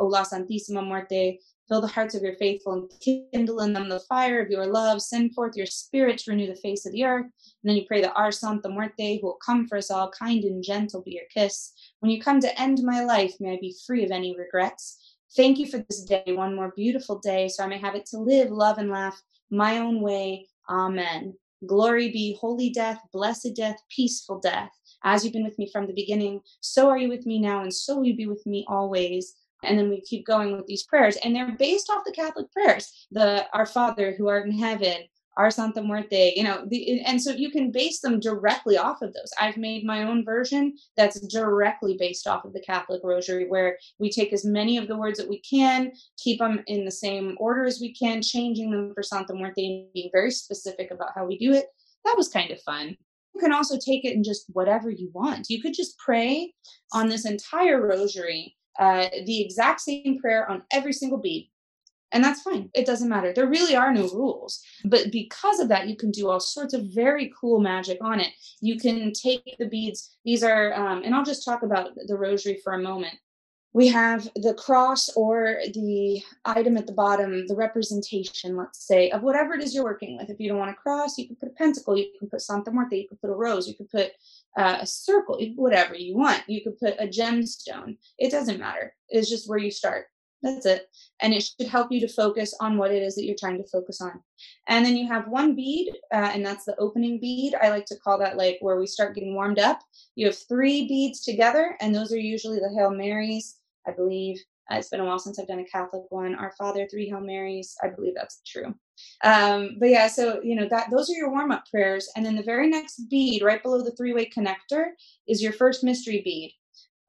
O la Santísima Muerte, fill the hearts of your faithful and kindle in them the fire of your love. Send forth your spirit to renew the face of the earth. And then you pray that our Santa Muerte, who will come for us all, kind and gentle be your kiss. When you come to end my life, may I be free of any regrets. Thank you for this day, one more beautiful day, so I may have it to live, love, and laugh my own way. Amen. Glory be, holy death, blessed death, peaceful death. As you've been with me from the beginning, so are you with me now, and so will you be with me always. And then we keep going with these prayers, and they're based off the Catholic prayers. The Our Father who art in heaven, our Santa Muerte, you know, the, and so you can base them directly off of those. I've made my own version that's directly based off of the Catholic Rosary, where we take as many of the words that we can, keep them in the same order as we can, changing them for Santa Muerte and being very specific about how we do it. That was kind of fun. You can also take it in just whatever you want. You could just pray on this entire rosary, uh, the exact same prayer on every single bead and that's fine. It doesn't matter. There really are no rules. But because of that, you can do all sorts of very cool magic on it. You can take the beads. These are, um, and I'll just talk about the rosary for a moment. We have the cross or the item at the bottom, the representation, let's say, of whatever it is you're working with. If you don't want a cross, you can put a pentacle, you can put Santa Muerte, you can put a rose, you could put uh, a circle, whatever you want. You could put a gemstone. It doesn't matter. It's just where you start. That's it. And it should help you to focus on what it is that you're trying to focus on. And then you have one bead, uh, and that's the opening bead. I like to call that like where we start getting warmed up. You have three beads together, and those are usually the Hail Marys, I believe. Uh, it's been a while since I've done a Catholic one. Our Father, three Hail Marys. I believe that's true. Um, but yeah, so you know that those are your warm up prayers, and then the very next bead, right below the three way connector, is your first mystery bead.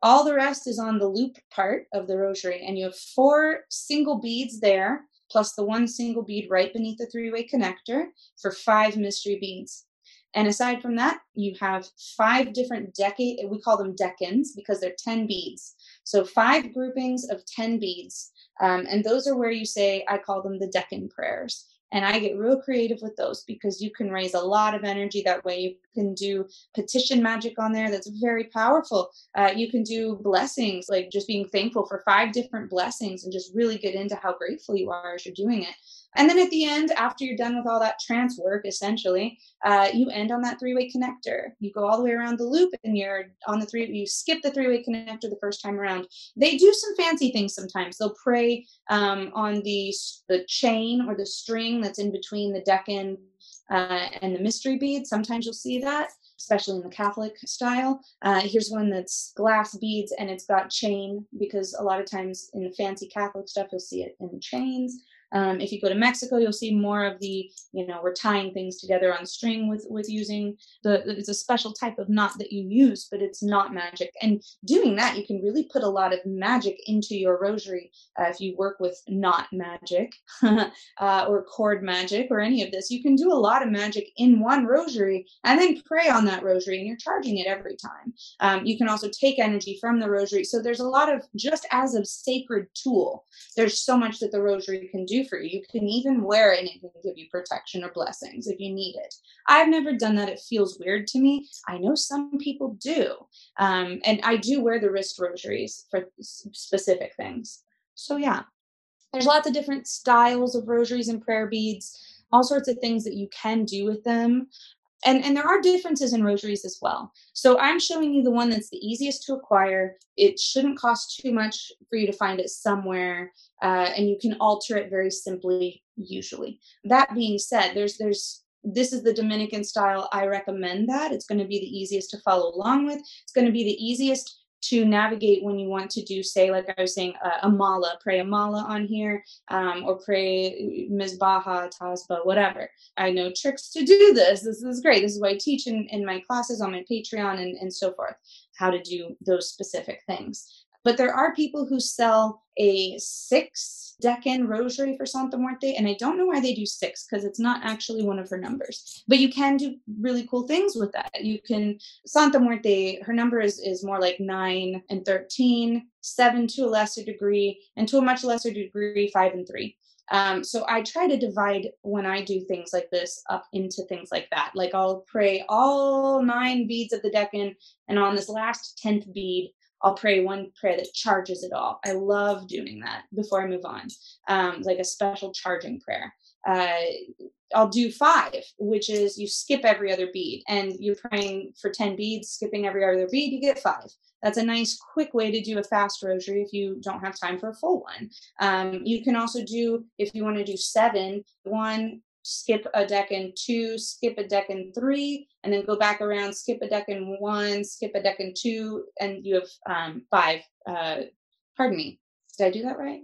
All the rest is on the loop part of the rosary, and you have four single beads there, plus the one single bead right beneath the three way connector for five mystery beads. And aside from that, you have five different decade, we call them decans because they're 10 beads. So five groupings of 10 beads. Um, and those are where you say, I call them the decan prayers. And I get real creative with those because you can raise a lot of energy that way. You can do petition magic on there that's very powerful. Uh, you can do blessings, like just being thankful for five different blessings and just really get into how grateful you are as you're doing it. And then at the end, after you're done with all that trance work, essentially, uh, you end on that three way connector. You go all the way around the loop and you're on the three, you skip the three way connector the first time around. They do some fancy things sometimes. They'll pray um, on the, the chain or the string that's in between the decan uh, and the mystery bead. Sometimes you'll see that especially in the Catholic style. Uh, here's one that's glass beads and it's got chain because a lot of times in the fancy Catholic stuff, you'll see it in chains. Um, if you go to Mexico, you'll see more of the, you know, we're tying things together on string with with using the. It's a special type of knot that you use, but it's not magic. And doing that, you can really put a lot of magic into your rosary uh, if you work with knot magic (laughs) uh, or cord magic or any of this. You can do a lot of magic in one rosary and then pray on that rosary, and you're charging it every time. Um, you can also take energy from the rosary. So there's a lot of just as a sacred tool. There's so much that the rosary can do for you. You can even wear it and it can give you protection or blessings if you need it. I've never done that. It feels weird to me. I know some people do. Um, and I do wear the wrist rosaries for specific things. So, yeah, there's lots of different styles of rosaries and prayer beads, all sorts of things that you can do with them. And, and there are differences in rosaries as well. So I'm showing you the one that's the easiest to acquire. It shouldn't cost too much for you to find it somewhere, uh, and you can alter it very simply. Usually, that being said, there's there's this is the Dominican style. I recommend that. It's going to be the easiest to follow along with. It's going to be the easiest to navigate when you want to do, say, like I was saying, uh, a mala, pray a mala on here, um, or pray Misbaha, Tasba, whatever. I know tricks to do this. This is great. This is what I teach in, in my classes on my Patreon and, and so forth, how to do those specific things. But there are people who sell a six decan rosary for Santa Muerte, and I don't know why they do six because it's not actually one of her numbers. But you can do really cool things with that. You can Santa Muerte, her number is is more like nine and 13, seven to a lesser degree, and to a much lesser degree, five and three. Um, so I try to divide when I do things like this up into things like that. Like I'll pray all nine beads of the decan, and on this last tenth bead, I'll pray one prayer that charges it all. I love doing that before I move on, um, like a special charging prayer. Uh, I'll do five, which is you skip every other bead, and you're praying for 10 beads, skipping every other bead, you get five. That's a nice, quick way to do a fast rosary if you don't have time for a full one. Um, you can also do, if you want to do seven, one, skip a deck decan two, skip a deck decan three, and then go back around, skip a deck decan one, skip a deck decan two, and you have um, five. Uh, pardon me. Did I do that right?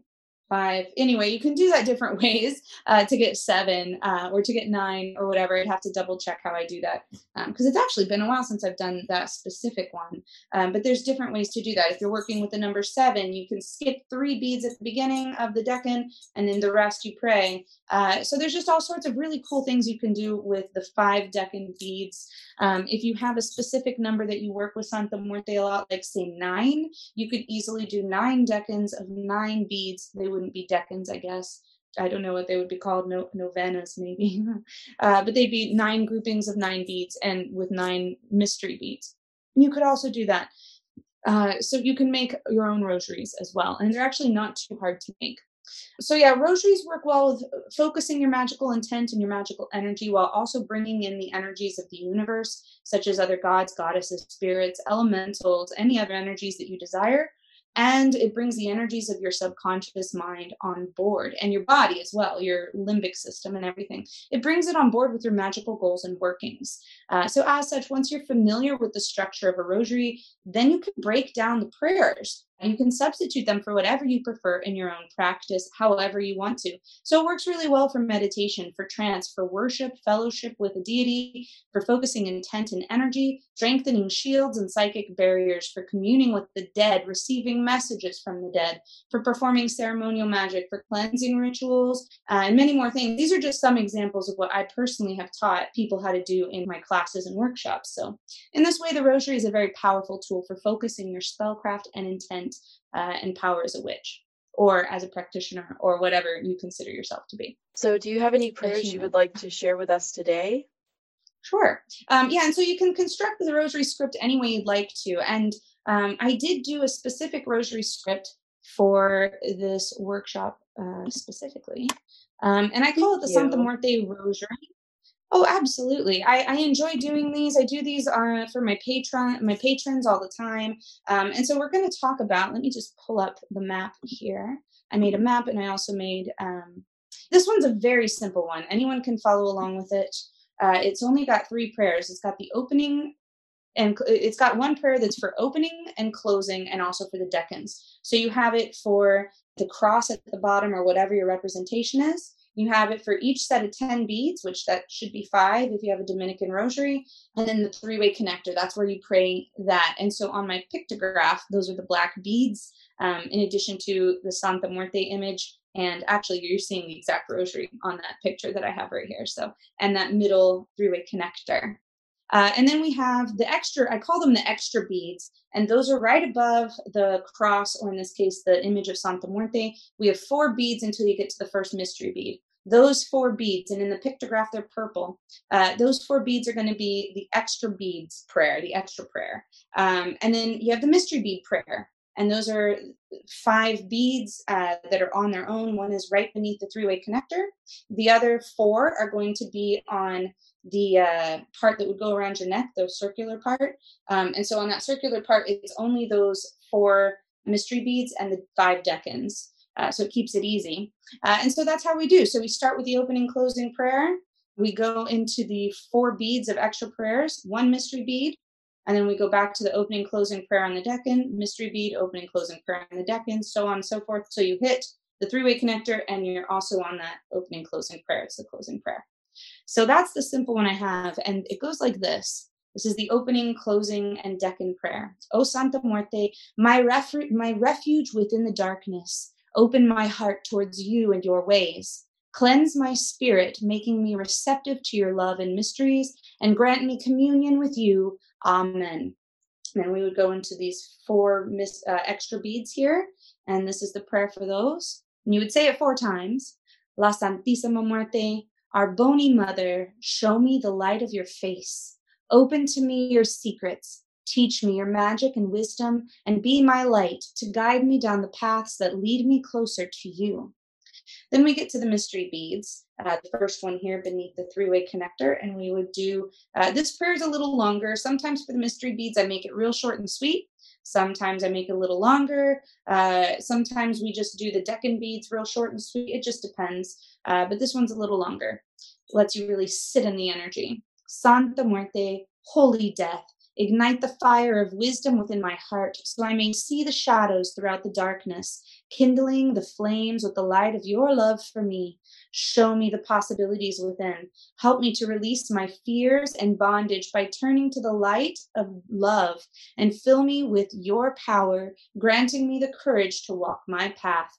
Five. Anyway, you can do that different (laughs) ways uh, to get seven uh, or to get nine or whatever. I'd have to double check how I do that because um, it's actually been a while since I've done that specific one. Um, but there's different ways to do that. If you're working with the number seven, you can skip three beads at the beginning of the decan and then the rest you pray. Uh, so there's just all sorts of really cool things you can do with the five decan beads. Um, if you have a specific number that you work with Santa Muerte a lot, like say nine, you could easily do nine decans of nine beads. They wouldn't be decans, I guess. I don't know what they would be called, no, novenas maybe, (laughs) uh, but they'd be nine groupings of nine beads and with nine mystery beads. You could also do that. Uh, so you can make your own rosaries as well, and they're actually not too hard to make. So, yeah, rosaries work well with focusing your magical intent and your magical energy while also bringing in the energies of the universe, such as other gods, goddesses, spirits, elementals, any other energies that you desire. And it brings the energies of your subconscious mind on board and your body as well your limbic system and everything. It brings it on board with your magical goals and workings. Uh, so as such once you're familiar with the structure of a rosary then you can break down the prayers. And you can substitute them for whatever you prefer in your own practice, however you want to. So it works really well for meditation, for trance, for worship, fellowship with a deity, for focusing intent and energy, strengthening shields and psychic barriers, for communing with the dead, receiving messages from the dead, for performing ceremonial magic, for cleansing rituals, uh, and many more things. These are just some examples of what I personally have taught people how to do in my classes and workshops. So, in this way, the rosary is a very powerful tool for focusing your spellcraft and intent uh, and power as a witch or as a practitioner or whatever you consider yourself to be. So, do you have any prayers you would like to share with us today? Sure. Um, yeah, and so you can construct the rosary script any way you'd like to. And um, I did do a specific rosary script for this workshop uh, specifically. Um, and I call it the Santa Muerte Rosary. Oh, absolutely. I, I enjoy doing these. I do these uh, for my patron, my patrons all the time. Um, and so we're going to talk about. Let me just pull up the map here. I made a map, and I also made. Um, this one's a very simple one. Anyone can follow along with it. Uh, it's only got three prayers. It's got the opening, and it's got one prayer that's for opening and closing, and also for the decans. So you have it for the cross at the bottom or whatever your representation is you have it for each set of 10 beads, which that should be five if you have a Dominican rosary, and then the three way connector. That's where you pray that. And so on my pictograph, those are the black beads, um, in addition to the Santa Muerte image. And actually, you're seeing the exact rosary on that picture that I have right here. So, and that middle three way connector. Uh, and then we have the extra, I call them the extra beads, and those are right above the cross, or in this case, the image of Santa Muerte. We have four beads until you get to the first mystery bead. Those four beads, and in the pictograph, they're purple. Uh, those four beads are going to be the extra beads prayer, the extra prayer. Um, and then you have the mystery bead prayer, and those are five beads uh, that are on their own. One is right beneath the three way connector. The other four are going to be on the uh, part that would go around your neck, the circular part. Um, and so on that circular part, it's only those four mystery beads and the five decans. Uh, so it keeps it easy. Uh, and so that's how we do. So we start with the opening closing prayer. We go into the four beads of extra prayers, one mystery bead, and then we go back to the opening closing prayer on the decan, mystery bead, opening closing prayer on the decan, so on and so forth. So you hit the three way connector and you're also on that opening closing prayer. It's the closing prayer. So that's the simple one I have. And it goes like this. This is the opening, closing, and decan prayer. O Santa Muerte, my, my refuge within the darkness, open my heart towards you and your ways. Cleanse my spirit, making me receptive to your love and mysteries, and grant me communion with you. Amen. And then we would go into these four mis- uh, extra beads here, and this is the prayer for those. And you would say it four times. La Santísima Muerte, our bony mother, show me the light of your face. Open to me your secrets. Teach me your magic and wisdom, and be my light to guide me down the paths that lead me closer to you. Then we get to the mystery beads, uh, the first one here beneath the three way connector, and we would do uh, this prayer is a little longer. Sometimes for the mystery beads, I make it real short and sweet. Sometimes I make it a little longer. Uh, sometimes we just do the decan beads real short and sweet. It just depends. Uh, but this one's a little longer. It lets you really sit in the energy. Santa Muerte, holy death, Ignite the fire of wisdom within my heart, so I may see the shadows throughout the darkness, kindling the flames with the light of your love for me. Show me the possibilities within. Help me to release my fears and bondage by turning to the light of love, and fill me with your power, granting me the courage to walk my path.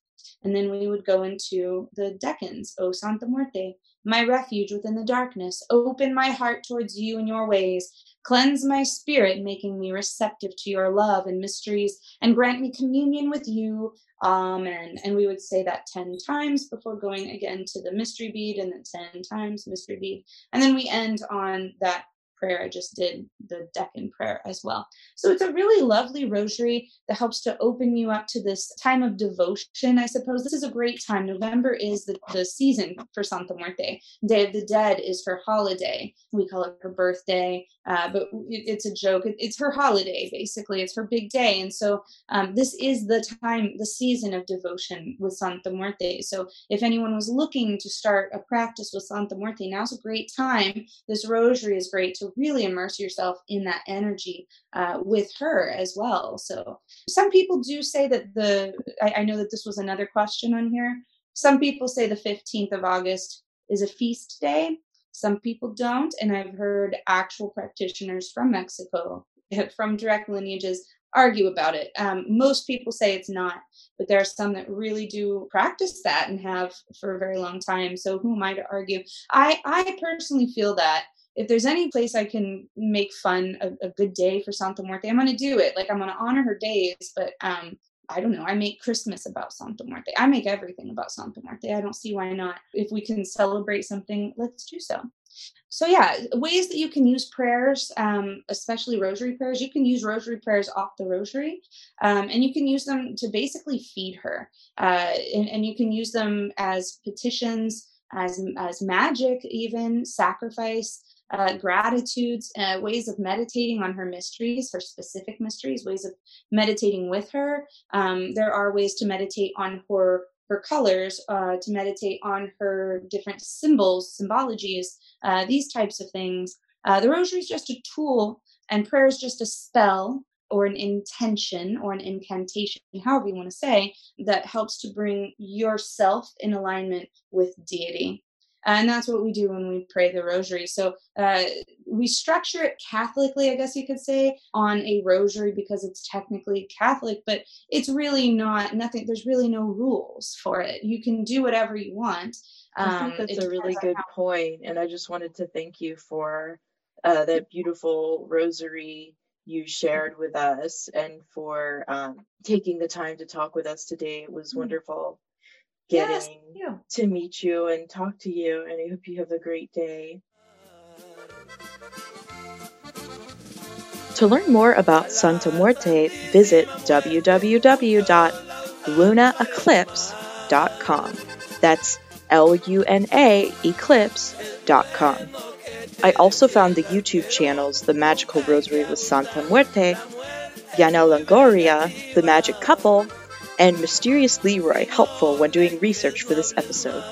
And then we would go into the decans, O Santa Muerte, my refuge within the darkness. Open my heart towards you and your ways. Cleanse my spirit, making me receptive to your love and mysteries, and grant me communion with you. Amen. And we would say that 10 times before going again to the mystery bead, and then 10 times mystery bead. And then we end on that prayer. I just did the Decan prayer as well. So it's a really lovely rosary that helps to open you up to this time of devotion, I suppose. This is a great time. November is the, the season for Santa Muerte. Day of the Dead is her holiday. We call it her birthday, uh, but it, it's a joke. It, it's her holiday, basically. It's her big day. And so um, this is the time, the season of devotion with Santa Muerte. So if anyone was looking to start a practice with Santa Muerte, now's a great time. This rosary is great to really immerse yourself in that energy uh, with her as well. So some people do say that the, I, I know that this was another question on here. Some people say the 15th of August is a feast day. Some people don't. And I've heard actual practitioners from Mexico, (laughs) from direct lineages, argue about it. Um, most people say it's not, but there are some that really do practice that and have for a very long time. So who am I to argue? I, I personally feel that if there's any place I can make fun a, a good day for Santa Muerte, I'm to do it. Like I'm to honor her days, but um, I don't know. I make Christmas about Santa Muerte. I make everything about Santa Muerte. I don't see why not. If we can celebrate something, let's do so. So yeah, ways that you can use prayers, um, especially rosary prayers. You can use rosary prayers off the rosary, um, and you can use them to basically feed her, uh, and, and you can use them as petitions, as as magic, even sacrifice uh, gratitudes, uh, ways of meditating on her mysteries, her specific mysteries, ways of meditating with her. Um, there are ways to meditate on her her colors, uh, to meditate on her different symbols, symbologies, uh, these types of things. Uh, the rosary is just a tool, and prayer is just a spell or an intention or an incantation, however you want to say, that helps to bring yourself in alignment with deity and that's what we do when we pray the rosary. So uh, we structure it catholically i guess you could say on a rosary because it's technically catholic but it's really not nothing there's really no rules for it. You can do whatever you want. Um, i think um, that's a really good point and i just wanted to thank you for uh, that beautiful rosary you shared with us and for um, taking the time to talk with us today. It was mm-hmm. wonderful getting yes, to meet you and talk to you. And I hope you have a great day. To learn more about Santa Muerte, visit www.lunaeclipse.com. That's L U N A eclipse.com. I also found the YouTube channels The Magical Rosary with Santa Muerte, Yanel Longoria, The Magic Couple, and Mysterious Leroy helpful when doing research for this episode.